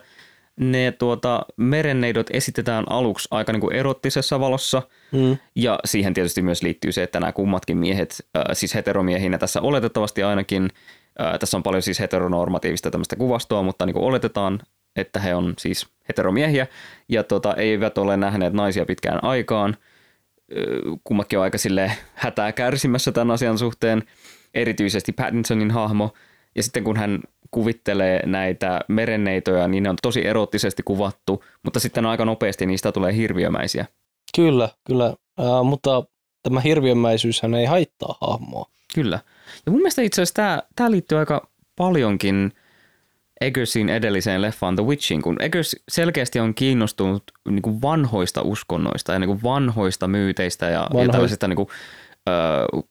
ne tuota, merenneidot esitetään aluksi aika niin kuin erottisessa valossa, Mm. Ja siihen tietysti myös liittyy se, että nämä kummatkin miehet, äh, siis heteromiehinä tässä oletettavasti ainakin, äh, tässä on paljon siis heteronormatiivista tämmöistä kuvastoa, mutta niin kuin oletetaan, että he on siis heteromiehiä ja tota, eivät ole nähneet naisia pitkään aikaan. Kummatkin on aika sille hätää kärsimässä tämän asian suhteen, erityisesti Pattinsonin hahmo. Ja sitten kun hän kuvittelee näitä merenneitoja, niin ne on tosi erottisesti kuvattu, mutta sitten aika nopeasti niistä tulee hirviömäisiä. Kyllä, kyllä. Äh, mutta tämä hirviömäisyyshän ei haittaa hahmoa. Kyllä. Ja mun mielestä itse asiassa tämä, tämä liittyy aika paljonkin Eggersin edelliseen leffaan The Witchiin, kun Eggers selkeästi on kiinnostunut niin kuin vanhoista uskonnoista ja niin kuin vanhoista myyteistä ja, ja Vanhoista- tällaisista niin kuin,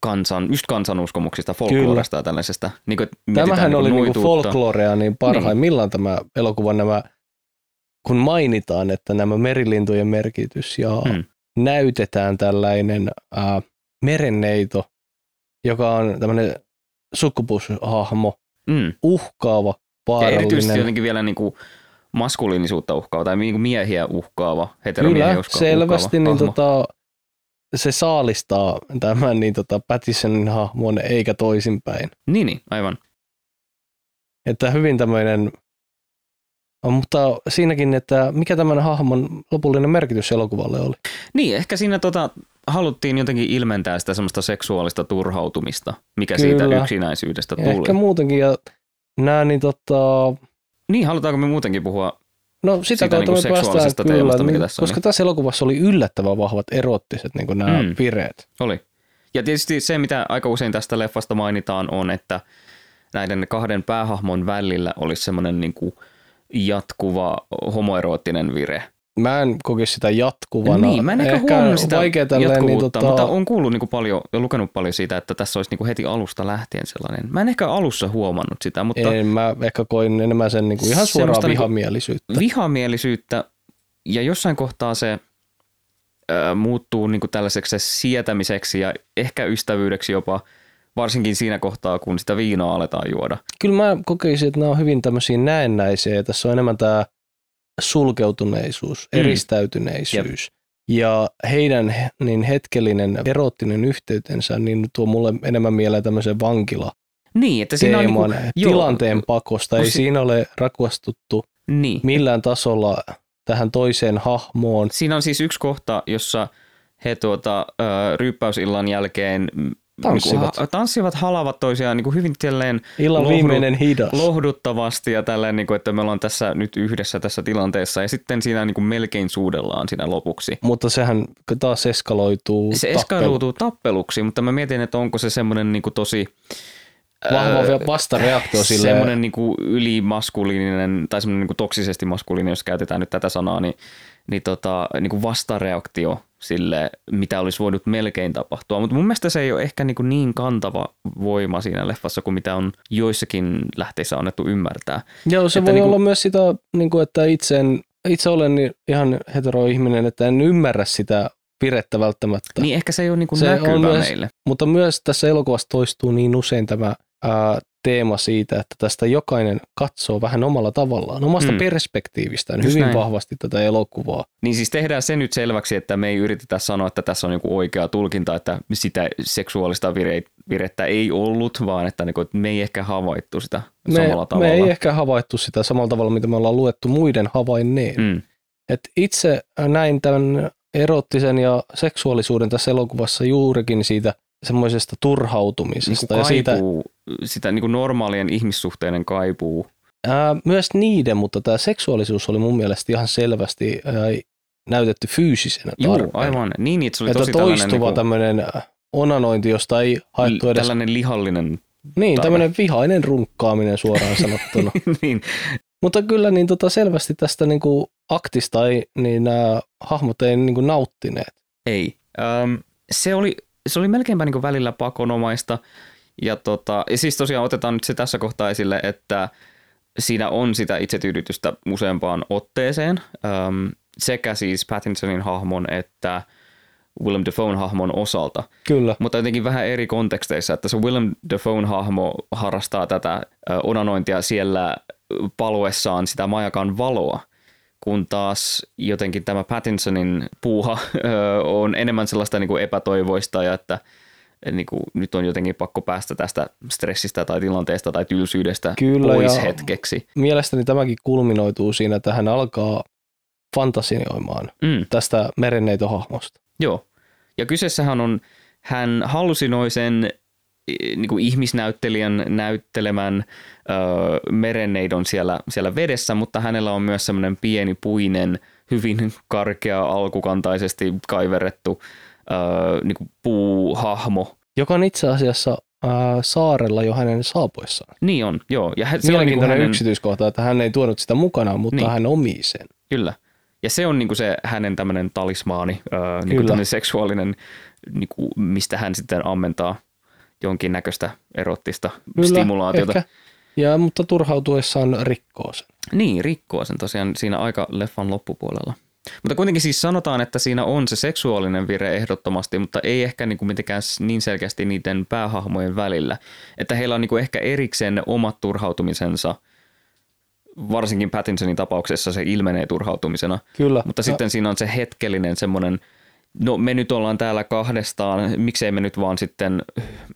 kansan, just kansanuskomuksista, folkloresta ja tällaisesta. Niin kuin, Tämähän niin oli kuin niinku noituutta. folklorea niin parhaimmillaan tämä elokuva nämä, kun mainitaan, että nämä merilintujen merkitys ja Hmm. näytetään tällainen ää, merenneito, joka on tämmöinen sukupuushahmo, Mm. uhkaava, Ja erityisesti vaarallinen. jotenkin vielä niin kuin maskuliinisuutta uhkaava tai niin kuin miehiä uhkaava, heteromiehiä Kyllä, selvästi uhkaava niin hahmo. tota, se saalistaa tämän niin tota Pattisonin hahmon eikä toisinpäin. Niin, niin, aivan. Että hyvin tämmöinen, mutta siinäkin, että mikä tämän hahmon lopullinen merkitys elokuvalle oli. Niin, ehkä siinä tota, haluttiin jotenkin ilmentää sitä semmoista seksuaalista turhautumista, mikä Kyllä. siitä yksinäisyydestä Ja tuli. ehkä muutenkin, ja nämä niin tota, Niin, halutaanko me muutenkin puhua? No sitä kautta niinku me päästään kyllä, teemasta, mikä niin, tässä on, koska niin. tässä elokuvassa oli yllättävän vahvat erottiset niin nämä Mm. vireet. Oli. Ja tietysti se, mitä aika usein tästä leffasta mainitaan, on, että näiden kahden päähahmon välillä olisi semmoinen niin kuin, jatkuva homoeroottinen vire. Mä en koke sitä jatkuvana. Niin, mä en ehkä, ehkä huomannut sitä vaikea tälleen, niin tota... mutta on kuullut niin paljon ja lukenut paljon siitä, että tässä olisi niin heti alusta lähtien sellainen. Mä en ehkä alussa huomannut sitä, mutta... En, mä ehkä koin enemmän sen niin kuin ihan suoraa niinku vihamielisyyttä. Niin vihamielisyyttä ja jossain kohtaa se ö, muuttuu niin kuin tällaiseksi sietämiseksi ja ehkä ystävyydeksi jopa, varsinkin siinä kohtaa, kun sitä viinaa aletaan juoda. Kyllä mä kokisin, että nämä on hyvin tämmöisiä näennäisiä. Tässä on enemmän tämä sulkeutuneisuus, mm. eristäytyneisyys. Jep. Ja heidän niin hetkellinen eroottinen yhteytensä niin tuo mulle enemmän mieleen tämmöisen vankila niin, että siinä teeman, on niin kuin, tilanteen joo, pakosta. Ei si- siinä ole rakastuttu niin. millään tasolla tähän toiseen hahmoon. Siinä on siis yksi kohta, jossa he tuota, ryyppäysillan jälkeen Tanssivat. Niin tanssivat, halavat toisiaan niin kuin hyvin tälleen Illan lohdu, viimeinen hidas. lohduttavasti ja tälleen, niin kuin, että me ollaan tässä nyt yhdessä tässä tilanteessa ja sitten siinä niin kuin melkein suudellaan siinä lopuksi. Mutta sehän taas eskaloituu Se eskaloituu tappeluksi, mutta mä mietin, että onko se semmoinen niin kuin tosi vahva vastareaktio sille. Semmoinen niin kuin ylimaskuliininen tai semmoinen niin kuin toksisesti maskuliininen, jos käytetään nyt tätä sanaa, niin, niin, tota, niin kuin vastareaktio sille, mitä olisi voinut melkein tapahtua. Mutta mun mielestä se ei ole ehkä niin, kuin niin kantava voima siinä leffassa kuin mitä on joissakin lähteissä annettu ymmärtää. Joo, se että voi niin kuin, olla myös sitä, niin kuin, että itse, en, itse olen ihan hetero-ihminen, että en ymmärrä sitä virettä välttämättä. Niin ehkä se ei ole niin kuin se näkyvä on myös, meille. Mutta myös tässä elokuvassa toistuu niin usein tämä ää, teema siitä, että tästä jokainen katsoo vähän omalla tavallaan, omasta mm. perspektiivistään Just hyvin näin. vahvasti tätä elokuvaa. Niin siis tehdään se nyt selväksi, että me ei yritetä sanoa, että tässä on joku oikea tulkinta, että sitä seksuaalista virettä ei ollut, vaan että, niinku, että me ei ehkä havaittu sitä me, samalla tavalla. Me ei ehkä havaittu sitä samalla tavalla, mitä me ollaan luettu muiden havainneen. Mm. Et itse näin tämän erottisen ja seksuaalisuuden tässä elokuvassa juurikin siitä semmoisesta turhautumisesta. Niin ja siitä, sitä niin kuin normaalien ihmissuhteiden kaipuu. Ää, myös niiden, mutta tämä seksuaalisuus oli mun mielestä ihan selvästi ää, näytetty fyysisenä Joo, aivan. Niin, että se oli että tosi toistuva tällainen, niin tämmöinen onanointi, josta ei haettu edes... Tällainen lihallinen Niin, tarve. tämmöinen vihainen runkkaaminen suoraan sanottuna. niin. Mutta kyllä niin tota selvästi tästä niin kuin aktista ei, niin nämä hahmot ei niin kuin nauttineet. Ei. Um, se oli se oli melkeinpä niin välillä pakonomaista. Ja, tota, ja siis tosiaan otetaan nyt se tässä kohtaa esille, että siinä on sitä itsetyydytystä useampaan otteeseen. Öm, sekä siis Pattinsonin hahmon että Willem Dafoe hahmon osalta. Kyllä. Mutta jotenkin vähän eri konteksteissa, että se Willem Dafoe hahmo harrastaa tätä onanointia siellä paluessaan sitä majakan valoa – kun taas jotenkin tämä Pattinsonin puuha on enemmän sellaista niin kuin epätoivoista ja että niin kuin, nyt on jotenkin pakko päästä tästä stressistä tai tilanteesta tai tylsyydestä Kyllä, pois hetkeksi. Mielestäni tämäkin kulminoituu siinä, että hän alkaa fantasioimaan mm. tästä merenneitohahmosta. Joo, ja kyseessähän on, hän hallusinoi sen niin kuin ihmisnäyttelijän näyttelemän ö, merenneidon siellä, siellä vedessä, mutta hänellä on myös semmoinen pieni puinen, hyvin karkea, alkukantaisesti kaiverrettu ö, niin kuin puuhahmo. Joka on itse asiassa saarella jo hänen saapuessaan. Niin on, joo. Ja se Mielenkiintoinen on niin hänen... yksityiskohta, että hän ei tuonut sitä mukanaan, mutta niin. hän omii sen. Kyllä. Ja se on niinku se hänen tämmöinen talismaani, öö, niinku seksuaalinen, niinku, mistä hän sitten ammentaa jonkinnäköistä erottista Kyllä, stimulaatiota. Ehkä. Ja, mutta turhautuessaan rikkoo sen. Niin, rikkoo sen tosiaan siinä aika leffan loppupuolella. Mutta kuitenkin siis sanotaan, että siinä on se seksuaalinen vire ehdottomasti, mutta ei ehkä niin kuin mitenkään niin selkeästi niiden päähahmojen välillä. Että heillä on niin kuin ehkä erikseen omat turhautumisensa, varsinkin Pattinsonin tapauksessa se ilmenee turhautumisena. Kyllä. Mutta ja. sitten siinä on se hetkellinen semmoinen – no me nyt ollaan täällä kahdestaan, miksei me nyt vaan sitten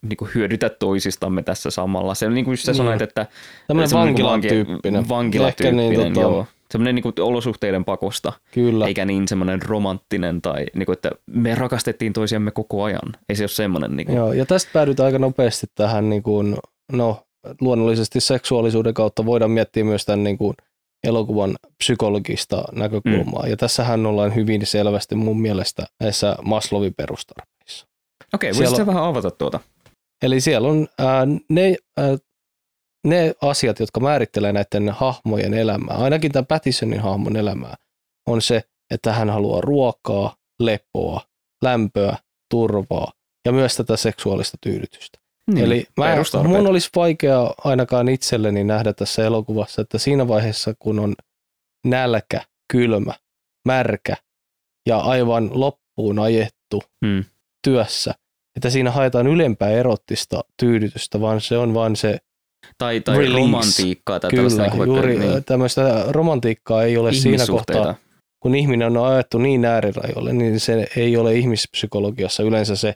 niin kuin hyödytä toisistamme tässä samalla. Se on niin kuin sä sanoit, että... Tämmöinen vankilatyyppinen. Vankilatyyppinen, niin, tota... joo. Semmoinen niin kuin olosuhteiden pakosta, Kyllä. eikä niin semmoinen romanttinen tai niin kuin, että me rakastettiin toisiamme koko ajan. Ei se ole semmoinen. Niin kuin... Joo, ja tästä päädytään aika nopeasti tähän, niin kuin, no luonnollisesti seksuaalisuuden kautta voidaan miettiä myös tämän niin kuin, elokuvan psykologista näkökulmaa. Mm. Ja tässähän ollaan hyvin selvästi mun mielestä näissä Maslowin perustarpeissa. Okei, okay, voisitko vähän avata tuota? Eli siellä on ää, ne, ää, ne asiat, jotka määrittelee näiden hahmojen elämää, ainakin tämän Pattisonin hahmon elämää, on se, että hän haluaa ruokaa, lepoa, lämpöä, turvaa ja myös tätä seksuaalista tyydytystä. Niin, Eli mä, mun olisi vaikea ainakaan itselleni nähdä tässä elokuvassa, että siinä vaiheessa, kun on nälkä, kylmä, märkä ja aivan loppuun ajettu Mm. työssä, että siinä haetaan ylempää erottista tyydytystä, vaan se on vain se Tai, tai Release. romantiikkaa tai Kyllä, niin kuin vaikka, juuri niin, tämmöistä romantiikkaa ei ole siinä kohtaa, kun ihminen on ajettu niin äärirajoille, niin se ei ole ihmispsykologiassa yleensä se,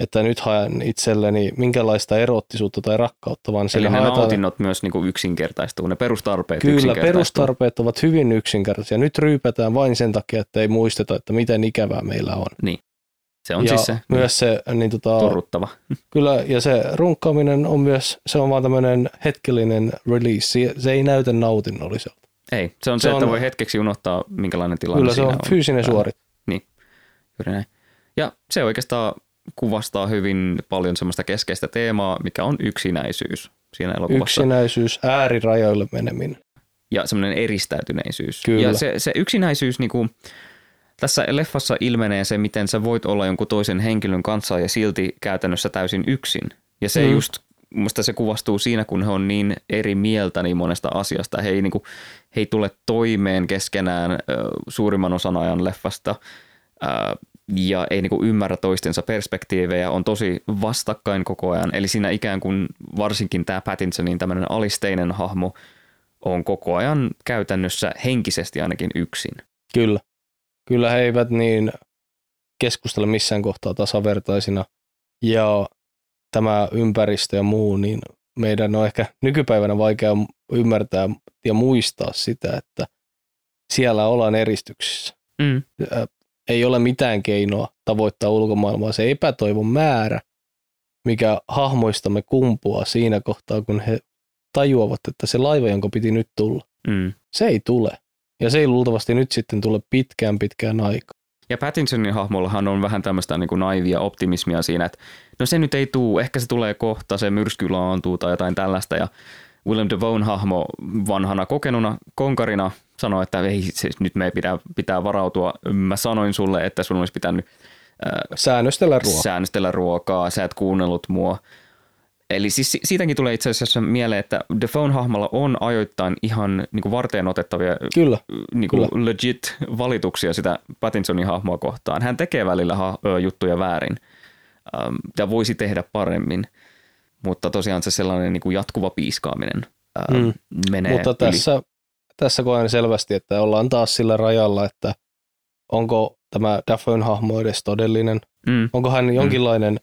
että nyt haen itselleni minkälaista erottisuutta tai rakkautta, vaan Eli sillä ne haetaan, nautinnot myös niin kuin yksinkertaistuu, ne perustarpeet kyllä perustarpeet ovat hyvin yksinkertaisia. Nyt ryypätään vain sen takia, että ei muisteta, että miten ikävää meillä on. Se on ja siis se myös se, niin tota, turruttava. kyllä, ja se runkkaaminen on myös, se on vaan tämmöinen hetkellinen release, se, ei näytä nautinnolliselta. Ei, se on se, Se että on- voi hetkeksi unohtaa, minkälainen tilanne Kyllä se on fyysinen päällä. suoritus. Juuri näin. Ja se oikeastaan kuvastaa hyvin paljon semmoista keskeistä teemaa, mikä on yksinäisyys siinä elokuvassa. Yksinäisyys, äärirajoille meneminen. ja semmoinen eristäytyneisyys. Kyllä. Ja se, se yksinäisyys, niin kuin, tässä leffassa ilmenee se, miten sä voit olla jonkun toisen henkilön kanssa ja silti käytännössä täysin yksin. Ja se Mm. just, musta se kuvastuu siinä, kun he on niin eri mieltä niin monesta asiasta. He ei, niin kuin, he ei tule toimeen keskenään suurimman osan ajan leffasta ja ei niin kuin ymmärrä toistensa perspektiivejä, on tosi vastakkain koko ajan. Eli siinä ikään kuin varsinkin tämä Pattinsonin tämmöinen alisteinen hahmo on koko ajan käytännössä henkisesti ainakin yksin. Kyllä. Kyllä he eivät niin keskustele missään kohtaa tasavertaisina. Ja tämä ympäristö ja muu, niin meidän on ehkä nykypäivänä vaikea ymmärtää ja muistaa sitä, että siellä ollaan eristyksissä. Mm. Ei ole mitään keinoa tavoittaa ulkomaailmaa. Se epätoivon määrä, mikä hahmoistamme kumpuaa siinä kohtaa, kun he tajuavat, että se laiva, jonka piti nyt tulla, Mm. se ei tule. Ja se ei luultavasti nyt sitten tule pitkään pitkään aikaa. Ja Pattinsonin hahmollahan on vähän tämmöistä niin kuin naivia optimismia siinä, että no se nyt ei tuu, ehkä se tulee kohta, se myrsky laantuu tai jotain tällaista. Ja Willem Dafoe hahmo vanhana kokenuna konkarina sanoi, että ei, siis nyt me pitää, pitää varautua. Mä sanoin sulle, että sun olisi pitänyt äh, Säännöstellä ruokaa. säännöstellä ruokaa, sä et kuunnellut mua. Eli siis si- siitäkin tulee itse asiassa mieleen, että Defoe hahmolla on ajoittain ihan niin kuin varteen otettavia Kyllä, niin kuin legit valituksia sitä Pattinsonin hahmoa kohtaan. Hän tekee välillä ha- juttuja väärin ähm, ja voisi tehdä paremmin, mutta tosiaan se sellainen niin kuin jatkuva piiskaaminen ähm, Mm. menee mutta yli. tässä, tässä koen selvästi, että ollaan taas sillä rajalla, että onko tämä Dafoen hahmo edes todellinen, Mm, onko hän jonkinlainen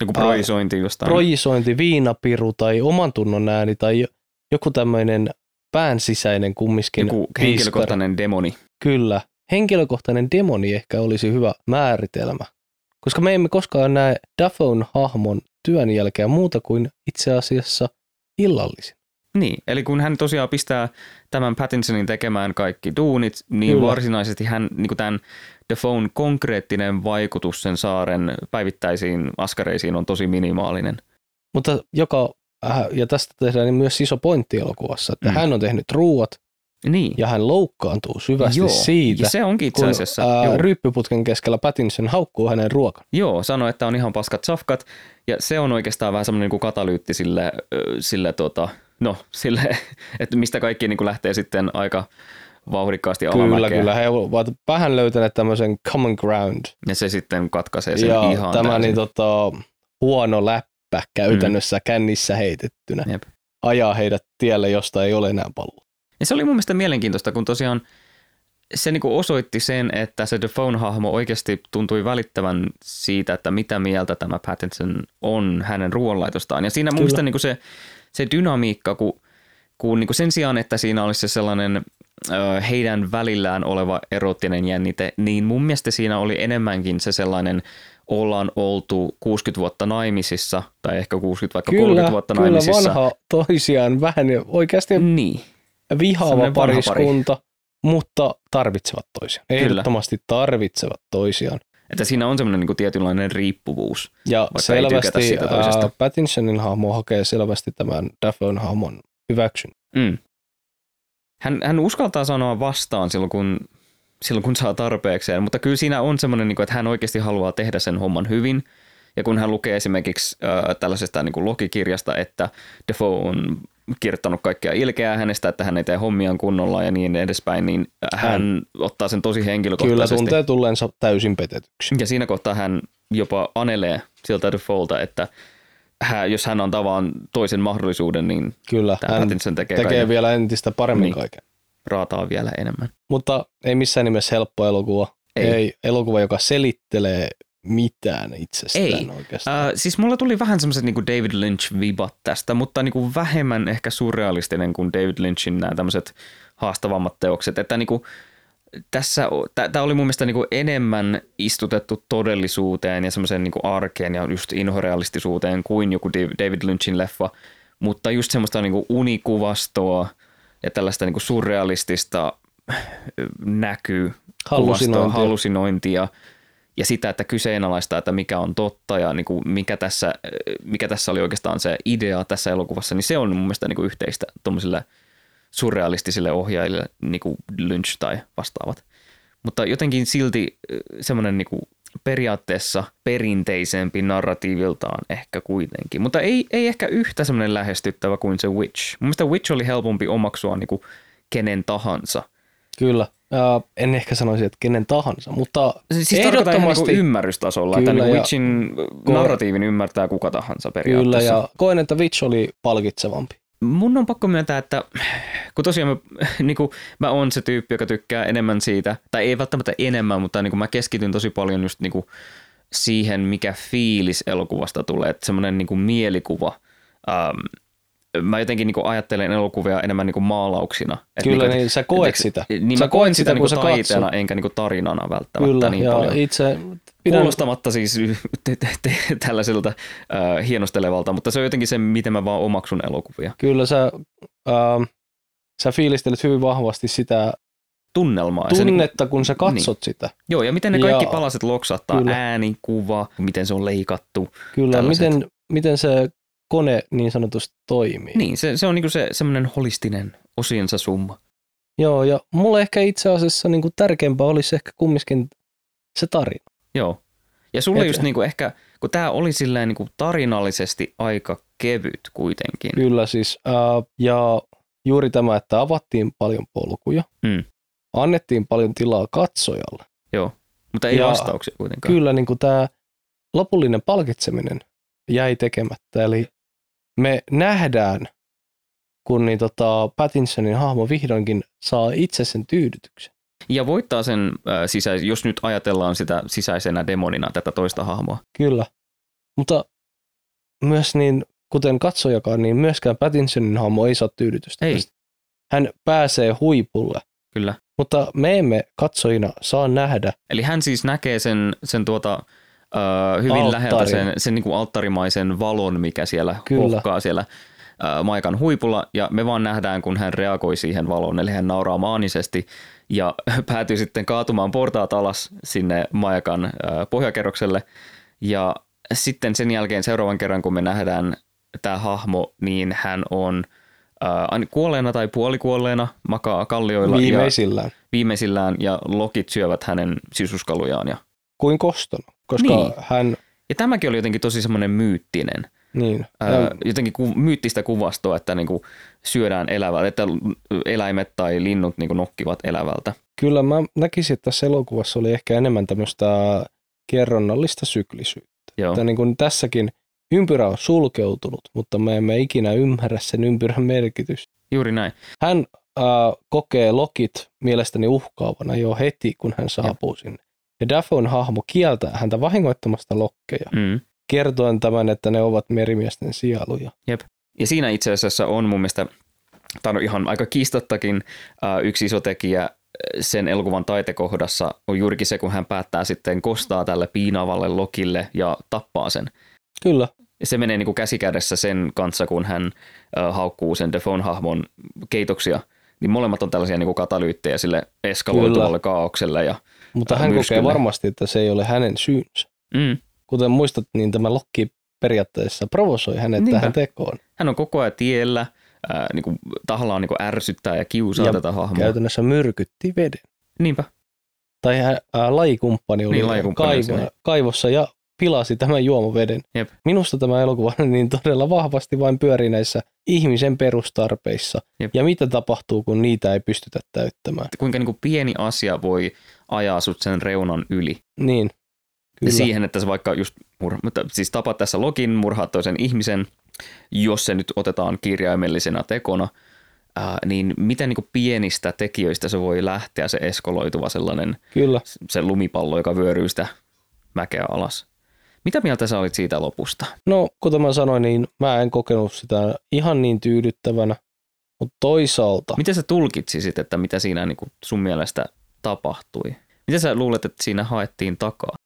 niin kuin projisointi jostain. projisointi, viinapiru tai oman tunnon ääni tai jo- joku tämmöinen pään sisäinen kumminkin joku henkilökohtainen demoni. Kyllä, henkilökohtainen demoni ehkä olisi hyvä määritelmä, koska me emme koskaan näe Dafoen hahmon työn jälkeen muuta kuin itse asiassa illallisin. Niin, eli kun hän tosiaan pistää tämän Pattinsonin tekemään kaikki duunit, niin Kyllä. varsinaisesti hän, niin kuin tämän Defoen konkreettinen vaikutus sen saaren päivittäisiin askareisiin on tosi minimaalinen. Mutta joka, äh, ja tästä tehdään niin myös iso pointti elokuvassa, että Mm. hän on tehnyt ruuat Niin, ja hän loukkaantuu syvästi joo. siitä, ja se onkin itse kun asiassa, ää, joo, ryyppyputken keskellä Pattinson haukkuu hänen ruokan. joo, sanoi, että on ihan paskat safkat, ja se on oikeastaan vähän semmoinen niin katalyytti sille, sille tota, no, sille, että mistä kaikki niin kuin lähtee sitten aika vauhdikkaasti Kyllä, alamäkeen. kyllä. He ovat vähän löytäneet tämmöisen common ground. Ja se sitten katkaisee sen ja ihan tämä täysin. niin, tota, huono läppä käytännössä mm. kännissä heitettynä Jep. ajaa heidät tielle, josta ei ole enää paluu. Ja se oli mun mielestä mielenkiintoista, kun tosiaan se niinku osoitti sen, että se Defoe-hahmo oikeasti tuntui välittävän siitä, että mitä mieltä tämä Pattinson on hänen ruoanlaitostaan. Ja siinä mun Kyllä. mielestä niinku se, se dynamiikka, kun, kun niinku sen sijaan, että siinä olisi se sellainen ö, heidän välillään oleva erottinen jännite, niin mun mielestä siinä oli enemmänkin se sellainen ollaan oltu 60 vuotta naimisissa, tai ehkä 60 vaikka 30 vuotta kyllä naimisissa. vanha toisiaan vähän oikeasti Niin, vihaava Sellainen vanha pari. pariskunta, mutta tarvitsevat toisiaan. Kyllä. Ehdottomasti tarvitsevat toisiaan. Että siinä on semmoinen niinku tietynlainen riippuvuus. Ja ei tykätä selvästi siitä toisesta. ää, Pattinsonin hahmo hakee selvästi tämän Dafoen hahmon hyväksyn. Mm. Hän, hän uskaltaa sanoa vastaan silloin, kun, silloin, kun saa tarpeekseen, mutta kyllä siinä on semmoinen, niin kuin, että hän oikeasti haluaa tehdä sen homman hyvin. Ja kun hän lukee esimerkiksi äh, tällaisesta niin kuin logikirjasta, että Defoe on kirjoittanut kaikkea ilkeää hänestä, että hän ei tee hommiaan kunnolla ja niin edespäin, niin hän, hän ottaa sen tosi henkilökohtaisesti. Kyllä tuntee tulleensa täysin petetyksi. Ja siinä kohtaa hän jopa anelee siltä Defoelta, että hän, jos hän antaa vaan toisen mahdollisuuden, niin Kyllä, hän Pattinson tekee, tekee vielä entistä paremmin niin. kaiken. Raataa vielä enemmän. Mutta ei missään nimessä helppo elokuva. Ei. ei elokuva, joka selittelee mitään itsestään Ei. oikeastaan. Äh, siis mulla tuli vähän semmoiset niin David Lynch-vibat tästä, mutta niin kuin vähemmän ehkä surrealistinen kuin David Lynchin nämä tämmöiset haastavammat teokset. Että niin kuin tässä, tämä oli mun mielestä niin kuin enemmän istutettu todellisuuteen ja semmoiseen niin arkeen ja just inhorealistisuuteen kuin joku David Lynchin leffa, mutta just semmoista niin kuin unikuvastoa ja tällaista niin kuin surrealistista näkyy, Hallusinointia. hallusinointia ja sitä, että kyseenalaistaa, että mikä on totta ja niin kuin mikä, tässä, mikä tässä oli oikeastaan se idea tässä elokuvassa, niin se on mun mielestä niin kuin yhteistä tuommoisille surrealistisille ohjaajille, niin kuin Lynch tai vastaavat. Mutta jotenkin silti semmoinen niin kuin periaatteessa perinteisempi narratiiviltaan ehkä kuitenkin. Mutta ei, ei ehkä yhtä semmoinen lähestyttävä kuin se Witch. Mun mielestä Witch oli helpompi omaksua niin kuin kenen tahansa. Kyllä. Uh, en ehkä sanoisi, että kenen tahansa, mutta siis ehdottomasti niin ymmärrystasolla, kyllä, että niin Witchin narratiivin ymmärtää kuka tahansa periaatteessa. Kyllä, ja koen, että Witch oli palkitsevampi. Mun on pakko myöntää, että kun tosiaan mä, niin kuin, mä oon se tyyppi, joka tykkää enemmän siitä, tai ei välttämättä enemmän, mutta niin kuin mä keskityn tosi paljon just niin kuin siihen, mikä fiilis elokuvasta tulee, että semmoinen niin kuin mielikuva. Ähm, mä jotenkin niin ajattelen elokuvia enemmän niin maalauksina. Kyllä, niin, niin sä koet et, sitä. Niin sä mä koen sitä, niin taiteena katsot. enkä niin tarinana välttämättä Kyllä, niin ja paljon. itse pidän... Kuulostamatta siis te, te, te, tällaiselta äh, hienostelevalta, mutta se on jotenkin se, miten mä vaan omaksun elokuvia. Kyllä sä, äh, sä fiilistelet hyvin vahvasti sitä tunnelmaa. Tunnetta, niin, kun sä katsot niin. sitä. Joo, ja miten ne kaikki ja, palaset loksattaa, kyllä. ääni, kuva, miten se on leikattu. Kyllä, miten, miten se kone niin sanotusti toimii. Niin, se, se on niinku se semmoinen holistinen osiensa summa. Joo, ja mulle ehkä itse asiassa niinku tärkeämpää olisi ehkä kumminkin se tarina. Joo. Ja sulle Et, just niinku ehkä, kun tämä oli silleen niinku tarinallisesti aika kevyt kuitenkin. Kyllä siis, ää, ja juuri tämä, että avattiin paljon polkuja, mm. annettiin paljon tilaa katsojalle. Joo, mutta ei ja vastauksia kuitenkaan. Kyllä niin tämä lopullinen palkitseminen jäi tekemättä, eli me nähdään, kun niin tota Pattinsonin hahmo vihdoinkin saa itse sen tyydytyksen. Ja voittaa sen äh, sisäis- jos nyt ajatellaan sitä sisäisenä demonina tätä toista hahmoa. Kyllä, mutta myös niin, kuten katsojakaan, niin myöskään Pattinsonin hahmo ei saa tyydytystä. Ei. Hän pääsee huipulle. Kyllä. Mutta me emme katsojina saa nähdä. Eli hän siis näkee sen, sen tuota, uh, hyvin Alttari. läheltä sen, sen niin kuin alttarimaisen valon, mikä siellä Kyllä. siellä uh, Maikan huipulla, ja me vaan nähdään, kun hän reagoi siihen valoon, eli hän nauraa maanisesti, ja päätyy sitten kaatumaan portaat alas sinne Maikan uh, pohjakerrokselle, ja sitten sen jälkeen seuraavan kerran, kun me nähdään tämä hahmo, niin hän on äh, kuolleena tai puolikuolleena, makaa kallioilla. Viimeisillään. Ja, viimeisillään, ja lokit syövät hänen sisuskalujaan. Ja... Kuin kostona koska niin. hän... Ja tämäkin oli jotenkin tosi semmoinen myyttinen. Niin. Ää, jotenkin ku, myyttistä kuvastoa, että niinku syödään elävältä, että eläimet tai linnut niinku nokkivat elävältä. Kyllä mä näkisin, että tässä elokuvassa oli ehkä enemmän tämmöistä kerronnallista syklisyyttä. Joo. Että niin kuin tässäkin ympyrä on sulkeutunut, mutta me emme ikinä ymmärrä sen ympyrän merkitystä. Juuri näin. Hän äh, kokee lokit mielestäni uhkaavana jo heti, kun hän saapuu ja. sinne. Ja Daphon hahmo kieltää häntä vahingoittamasta lokkeja, mm. kertoen tämän, että ne ovat merimiesten sieluja. Jep. Ja siinä itse asiassa on mun mielestä, tämä on ihan aika kiistattakin, äh, yksi iso tekijä äh, sen elokuvan taitekohdassa on juurikin se, kun hän päättää sitten kostaa tälle piinaavalle lokille ja tappaa sen. Kyllä. Ja se menee niin kuin käsikädessä sen kanssa, kun hän äh, haukkuu sen Defon hahmon keitoksia. Niin molemmat on tällaisia niin kuin katalyyttejä sille eskaloituvalle Kyllä. kaaukselle ja mutta hän myrskylle. kokee varmasti, että se ei ole hänen syynsä. Mm. Kuten muistat, niin tämä Lokki periaatteessa provosoi hänet Niinpä. tähän tekoon. Hän on koko ajan tiellä, ää, niin kuin, tahallaan niin kuin ärsyttää ja kiusaa Ja tätä hahmoa. Käytännössä myrkytti veden. Niinpä. Tai hän, ää, lajikumppani oli Niin, lajikumppani kaivo, kaivossa ja pilasi tämän juomaveden. Jep. Minusta tämä elokuva niin todella vahvasti vain pyörii näissä ihmisen perustarpeissa. Jep. Ja mitä tapahtuu, kun niitä ei pystytä täyttämään. Kuinka niin kuin pieni asia voi ajaa sut sen reunan yli. Niin, kyllä. Siihen, että se vaikka just murha, mutta siis tapat tässä login, murhaat toisen ihmisen, jos se nyt otetaan kirjaimellisena tekona, ää, niin miten niin pienistä tekijöistä se voi lähteä se eskaloituva sellainen Kyllä. se lumipallo, joka vyöryy sitä mäkeä alas. Mitä mieltä sä olit siitä lopusta? No, kuten mä sanoin, niin mä en kokenut sitä ihan niin tyydyttävänä, mutta toisaalta Miten sä tulkitsisit, että mitä siinä niin kuin sun mielestä tapahtui? Mitä sä luulet, että siinä haettiin takaa?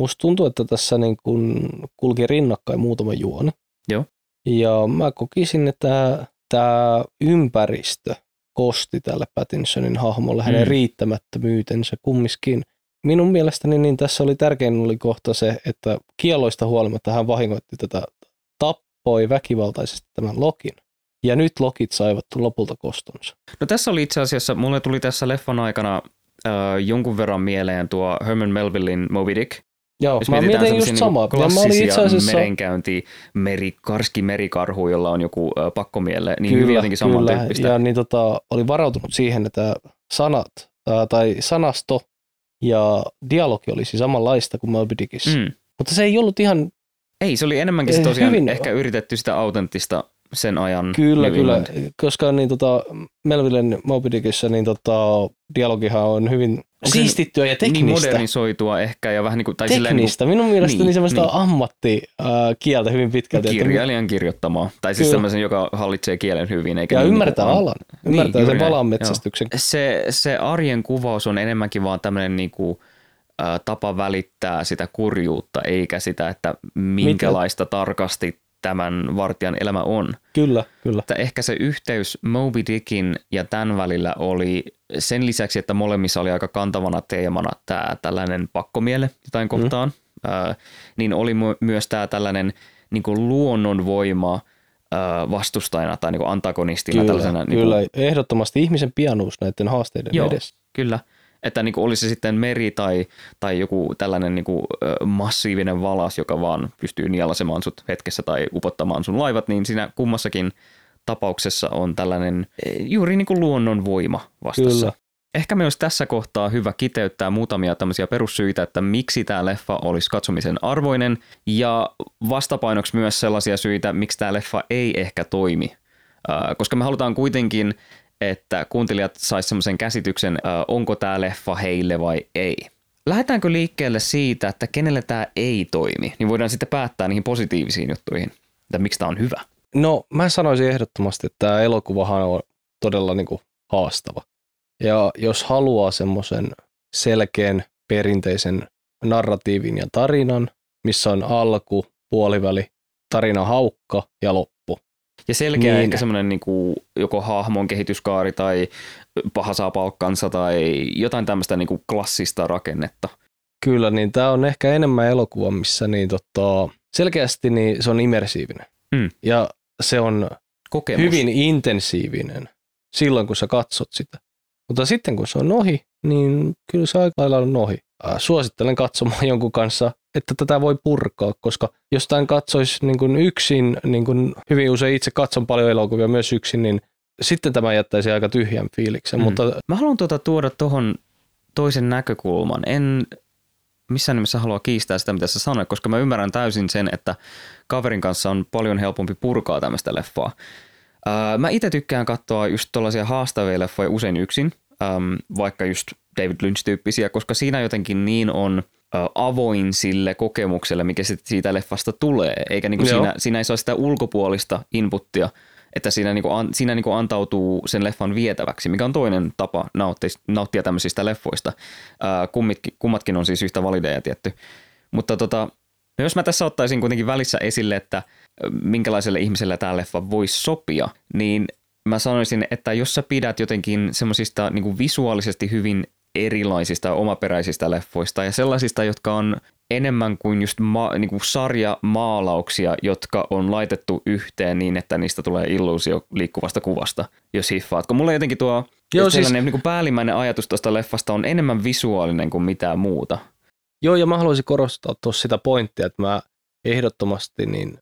musta tuntuu, että tässä niin kun kulki rinnakkain muutama juoni. Joo. Ja mä kokisin, että tämä ympäristö kosti tälle Pattinsonin hahmolle hänen Mm. riittämättömyytensä kumminkin. Minun mielestäni niin tässä oli tärkein oli kohta se, että kieloista huolimatta hän vahingoitti tätä, tappoi väkivaltaisesti tämän Lokin. Ja nyt Lokit saivat lopulta kostonsa. No tässä oli itse asiassa, mulle tuli tässä leffan aikana äh, jonkun verran mieleen tuo Herman Melvillin Moby Dick. Joo, Jos mä mietin just semmosia samaa. klassisia itse asiassa... merenkäynti, meri, karski merikarhu, jolla on joku äh, pakkomielle, niin hyvin jotenkin samantyyppistä. Ja niin tota, oli varautunut siihen, että sanat ää, tai sanasto ja dialogi olisi samanlaista kuin Moby Dickissä. Mm. Mm. Mutta se ei ollut ihan, Ei, se oli enemmänkin se Eh, tosiaan hyvin- ehkä yritetty sitä autenttista sen ajan kyllä, kyllä, koska niin tota, Melvillen Moby Dickissä niin tota, dialogihan on hyvin siistittyä ja Niin teknistä. modernisoitua ehkä ja vähän niin kuin, tai silleen niin teknistä. Minun mielestäni Niin, niin, semmoista niin. niin. ammattikieltä hyvin pitkälti. kuin että- kirjailijan kirjoittamaa. Tai siis sellaisen, joka hallitsee kielen hyvin. Eikä Ja niin ymmärtää niin kuin- alan. Ymmärtää juuri sen joo. metsästyksen. se, se arjen kuvaus on enemmänkin vaan tämmöinen niinku, ä, tapa välittää sitä kurjuutta, eikä sitä, että minkälaista tarkasti tämän vartijan elämä on. Kyllä, kyllä. Että ehkä se yhteys Moby Dickin ja tämän välillä oli sen lisäksi, että molemmissa oli aika kantavana teemana tämä tällainen pakkomiele jotain kohtaan, mm. ää, niin oli mu- myös tämä tällainen niin kuin luonnonvoima ää, vastustajana tai niin kuin antagonistina. Kyllä, tällaisena, niin kuin- kyllä. Ehdottomasti ihmisen pianuus näiden haasteiden Joo. edessä. Kyllä. Että niin kuin oli se sitten meri tai, tai joku tällainen niin kuin, massiivinen valas, joka vaan pystyy nielasemaan sut hetkessä tai upottamaan sun laivat, niin siinä kummassakin tapauksessa on tällainen eh, juuri niin kuin luonnon voima vastassa. Kyllä. Ehkä me olisi tässä kohtaa hyvä kiteyttää muutamia tämmöisiä perussyitä, että miksi tämä leffa olisi katsomisen arvoinen ja vastapainoksi myös sellaisia syitä, miksi tämä leffa ei ehkä toimi. Koska me halutaan kuitenkin, että kuuntelijat sais semmoisen käsityksen, onko tämä leffa heille vai ei. Lähdetäänkö liikkeelle siitä, että kenelle tämä ei toimi, niin voidaan sitten päättää niihin positiivisiin juttuihin, että miksi tämä on hyvä. No mä sanoisin ehdottomasti, että tämä elokuvahan on todella niin kuin haastava. Ja jos haluaa semmoisen selkeän perinteisen narratiivin ja tarinan, missä on alku, puoliväli, tarina haukka ja loppu. Ja selkeä niin. Ehkä semmoinen niin kuin joko hahmon kehityskaari tai paha saa palkkansa tai jotain tämmöistä niin kuin klassista rakennetta. Kyllä, niin tämä on ehkä enemmän elokuva, missä niin tota, selkeästi niin se on immersiivinen. Mm. Ja se on Kokemus. hyvin intensiivinen silloin, kun sä katsot sitä. Mutta sitten kun se on ohi, niin kyllä se aika lailla on ohi. Äh, Suosittelen katsomaan jonkun kanssa, että tätä voi purkaa, koska jos tämän katsoisi niin kuin yksin, niin kuin hyvin usein itse katson paljon elokuvia myös yksin, niin sitten tämä jättäisi aika tyhjän fiiliksen. Mm. Mutta Mä haluan tuota tuoda tuohon toisen näkökulman. En missään nimessä halua kiistää sitä, mitä sä sanoit, koska mä ymmärrän täysin sen, että kaverin kanssa on paljon helpompi purkaa tämmöistä leffaa. Ää, mä itse tykkään katsoa just tällaisia haastavia leffoja usein yksin, äm, vaikka just David Lynch-tyyppisiä, koska siinä jotenkin niin on avoin sille kokemukselle, mikä siitä leffasta tulee, eikä niinku Joo. siinä, siinä ei saa sitä ulkopuolista inputtia, että siinä, niinku, an, siinä niinku antautuu sen leffan vietäväksi, mikä on toinen tapa nauttia, nauttia tämmöisistä leffoista. Ää, kummitkin, kummatkin on siis yhtä valideja tietty. Mutta tota, no jos mä tässä ottaisin kuitenkin välissä esille, että minkälaiselle ihmiselle tämä leffa voisi sopia, niin mä sanoisin, että jos sä pidät jotenkin semmoisista niin visuaalisesti hyvin erilaisista omaperäisistä leffoista ja sellaisista, jotka on enemmän kuin just ma- niin kuin sarjamaalauksia, jotka on laitettu yhteen niin, että niistä tulee illuusio liikkuvasta kuvasta, jos hiffaat. Kun mulla jotenkin tuo Joo, siis... niin kuin päällimmäinen ajatus tuosta leffasta on enemmän visuaalinen kuin mitään muuta. Joo, ja mä haluaisin korostaa tuossa sitä pointtia, että mä ehdottomasti niin,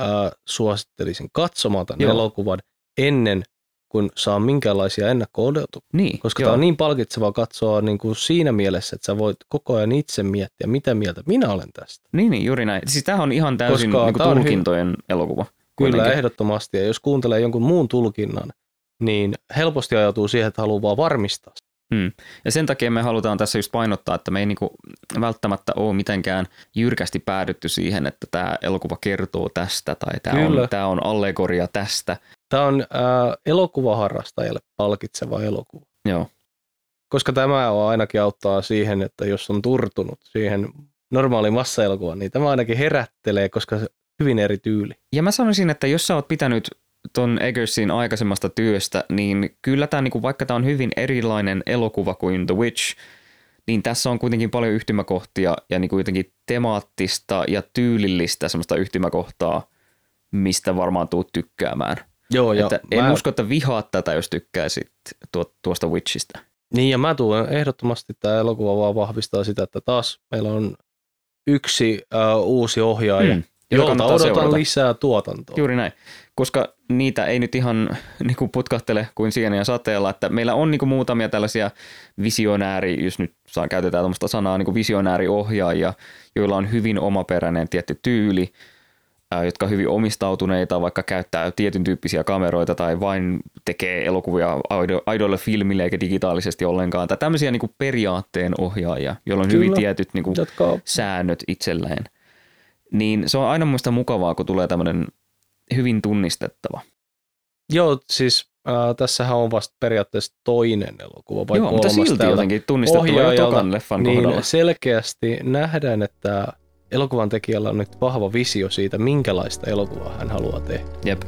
äh, suosittelisin katsomaan tämän Joo. elokuvan ennen kuin saa minkäänlaisia ennakko Niin, koska joo. tämä on niin palkitsevaa katsoa niin kuin siinä mielessä, että sä voit koko ajan itse miettiä, mitä mieltä minä olen tästä. Niin, niin juuri näin. Siis tämä on ihan täysin koska niin kuin tulkintojen hy- elokuva. Kuitenkin. Kyllä, ehdottomasti. Ja jos kuuntelee jonkun muun tulkinnan, niin helposti ajautuu siihen, että haluaa vaan varmistaa. Hmm. Ja sen takia me halutaan tässä just painottaa, että me ei niinku välttämättä ole mitenkään jyrkästi päädytty siihen, että tämä elokuva kertoo tästä tai tämä on, tää on allegoria tästä, Tämä on äh, elokuvaharrastajalle palkitseva elokuva. Joo. Koska tämä on ainakin auttaa siihen, että jos on turtunut siihen normaaliin massaelokuvaan, niin tämä ainakin herättelee, koska se hyvin eri tyyli. Ja mä sanoisin, että jos sä oot pitänyt ton Eggersin aikaisemmasta työstä, niin kyllä tämä, niinku, vaikka tämä on hyvin erilainen elokuva kuin The Witch, niin tässä on kuitenkin paljon yhtymäkohtia ja niinku jotenkin temaattista ja tyylillistä semmoista yhtymäkohtaa, mistä varmaan tuut tykkäämään. Joo, ja että mä... en usko, että vihaat tätä, jos tykkäisit tuosta Witchistä. Niin, ja mä tuon ehdottomasti tämä elokuva vaan vahvistaa sitä, että taas meillä on yksi uh, uusi ohjaaja, mm, jolta odotan seurata. lisää tuotantoa. Juuri näin, koska niitä ei nyt ihan niin kuin putkahtele kuin sieniä sateella, että meillä on niin kuin muutamia tällaisia visionääri, jos nyt saa käytetään tämmöistä sanaa, niin kuin visionääriohjaajia, joilla on hyvin omaperäinen tietty tyyli, jotka on hyvin omistautuneita, vaikka käyttää tietyn tyyppisiä kameroita tai vain tekee elokuvia aidoille filmille eikä digitaalisesti ollenkaan. Tai tämmöisiä niin kuin periaatteen ohjaajia, joilla on Kyllä. hyvin tietyt niin kuin säännöt itselleen. Niin se on aina muista mukavaa, kun tulee tämmöinen hyvin tunnistettava. Joo, siis äh, tässähän on vasta periaatteessa toinen elokuva vai Joo, mutta silti jotenkin tunnistettava jo tokan leffan niin kohdalla. selkeästi nähdään, että elokuvan tekijällä on nyt vahva visio siitä, minkälaista elokuvaa hän haluaa tehdä. Jep.